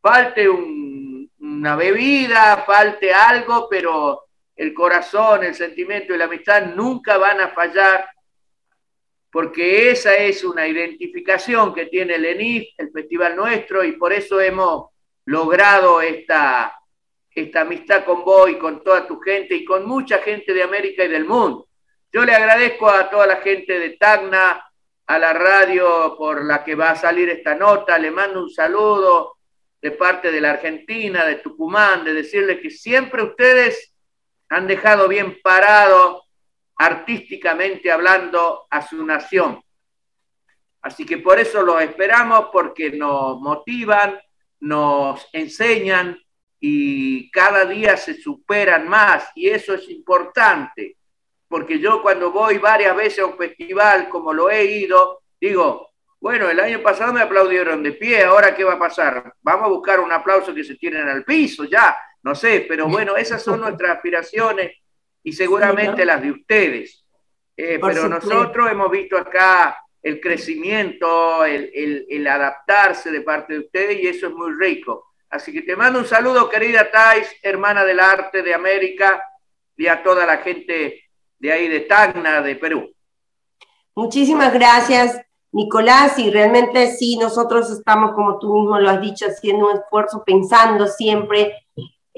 falte un, una bebida, falte algo, pero el corazón, el sentimiento y la amistad nunca van a fallar porque esa es una identificación que tiene el ENIF, el festival nuestro, y por eso hemos logrado esta, esta amistad con vos y con toda tu gente y con mucha gente de América y del mundo. Yo le agradezco a toda la gente de Tacna, a la radio por la que va a salir esta nota, le mando un saludo de parte de la Argentina, de Tucumán, de decirle que siempre ustedes han dejado bien parado artísticamente hablando a su nación. Así que por eso los esperamos, porque nos motivan, nos enseñan y cada día se superan más y eso es importante, porque yo cuando voy varias veces a un festival, como lo he ido, digo, Bueno, el año pasado me aplaudieron de pie, ahora ¿qué va a pasar? Vamos a buscar un aplauso que se tiren al piso, ya, no sé, pero bueno, esas son nuestras aspiraciones y seguramente las de ustedes. Eh, pero nosotros hemos visto acá el crecimiento, el, adaptarse de parte de ustedes y eso es muy rico. Así que te mando un saludo, querida Thais, hermana del arte de América, y a toda la gente de ahí de Tacna, de Perú. Muchísimas gracias, Nicolás, y realmente sí, nosotros estamos, como tú mismo lo has dicho, haciendo un esfuerzo, pensando siempre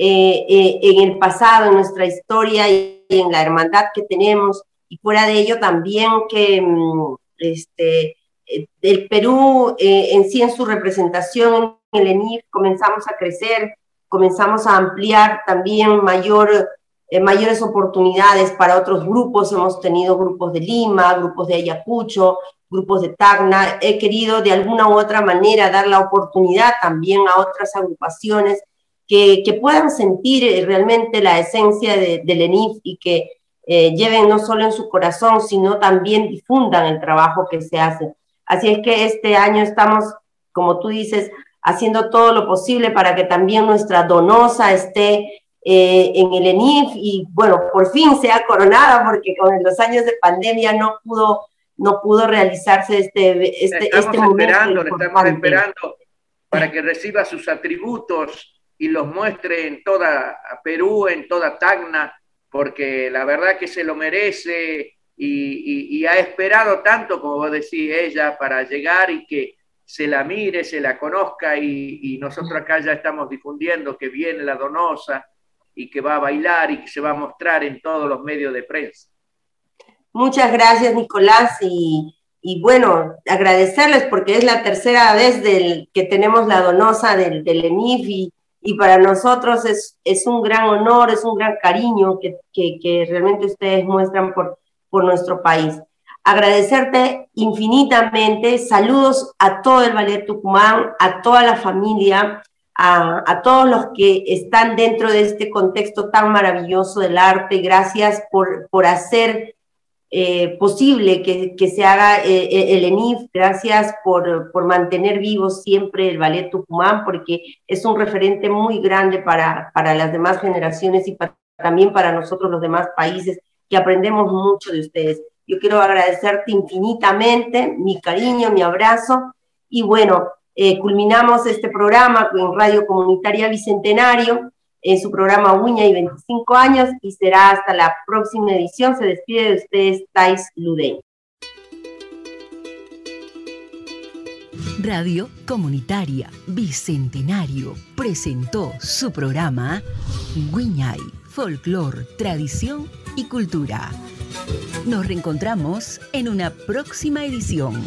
eh, eh, en el pasado, en nuestra historia y en la hermandad que tenemos, y fuera de ello también que mm, este, eh, el Perú en sí en su representación en el ENIF comenzamos a crecer, comenzamos a ampliar también mayor eh, mayores oportunidades para otros grupos. Hemos tenido grupos de Lima, grupos de Ayacucho, grupos de Tacna. He querido de alguna u otra manera dar la oportunidad también a otras agrupaciones que, que puedan sentir eh, realmente la esencia de, del ENIF y que eh, lleven no solo en su corazón, sino también difundan el trabajo que se hace. Así es que este año estamos, como tú dices, haciendo todo lo posible para que también nuestra donosa esté eh, en el ENIF y bueno, por fin sea coronada porque con los años de pandemia no pudo, no pudo realizarse este, este, estamos este esperando, Le estamos esperando para que reciba sus atributos y los muestre en toda Perú, en toda Tacna, porque la verdad que se lo merece y, ha esperado tanto, como vos decís, ella, para llegar y que se la mire, se la conozca y, y nosotros acá ya estamos difundiendo que viene la donosa, y que va a bailar y que se va a mostrar en todos los medios de prensa. Muchas gracias, Nicolás, y, bueno, agradecerles porque es la tercera vez del, que tenemos la donosa del, del y, para nosotros es, es, un gran honor, es un gran cariño que, que, realmente ustedes muestran por, por nuestro país. Agradecerte infinitamente, saludos a todo el Ballet Tucumán, a toda la familia, a, todos los que están dentro de este contexto tan maravilloso del arte. Gracias por, por hacer eh, posible que, que, se haga eh, eh, el ENIF. Gracias por, por, mantener vivo siempre el Ballet Tucumán, porque es un referente muy grande para, para las demás generaciones y también para nosotros los demás países, que aprendemos mucho de ustedes. Yo quiero agradecerte infinitamente mi cariño, mi abrazo y bueno, eh, culminamos este programa en Radio Comunitaria Bicentenario, en su programa Uña y 25 años, y será hasta la próxima edición. Se despide de ustedes Thais Ludey. Radio Comunitaria Bicentenario presentó su programa Guiñay, Folklore, Tradición y Cultura. Nos reencontramos en una próxima edición.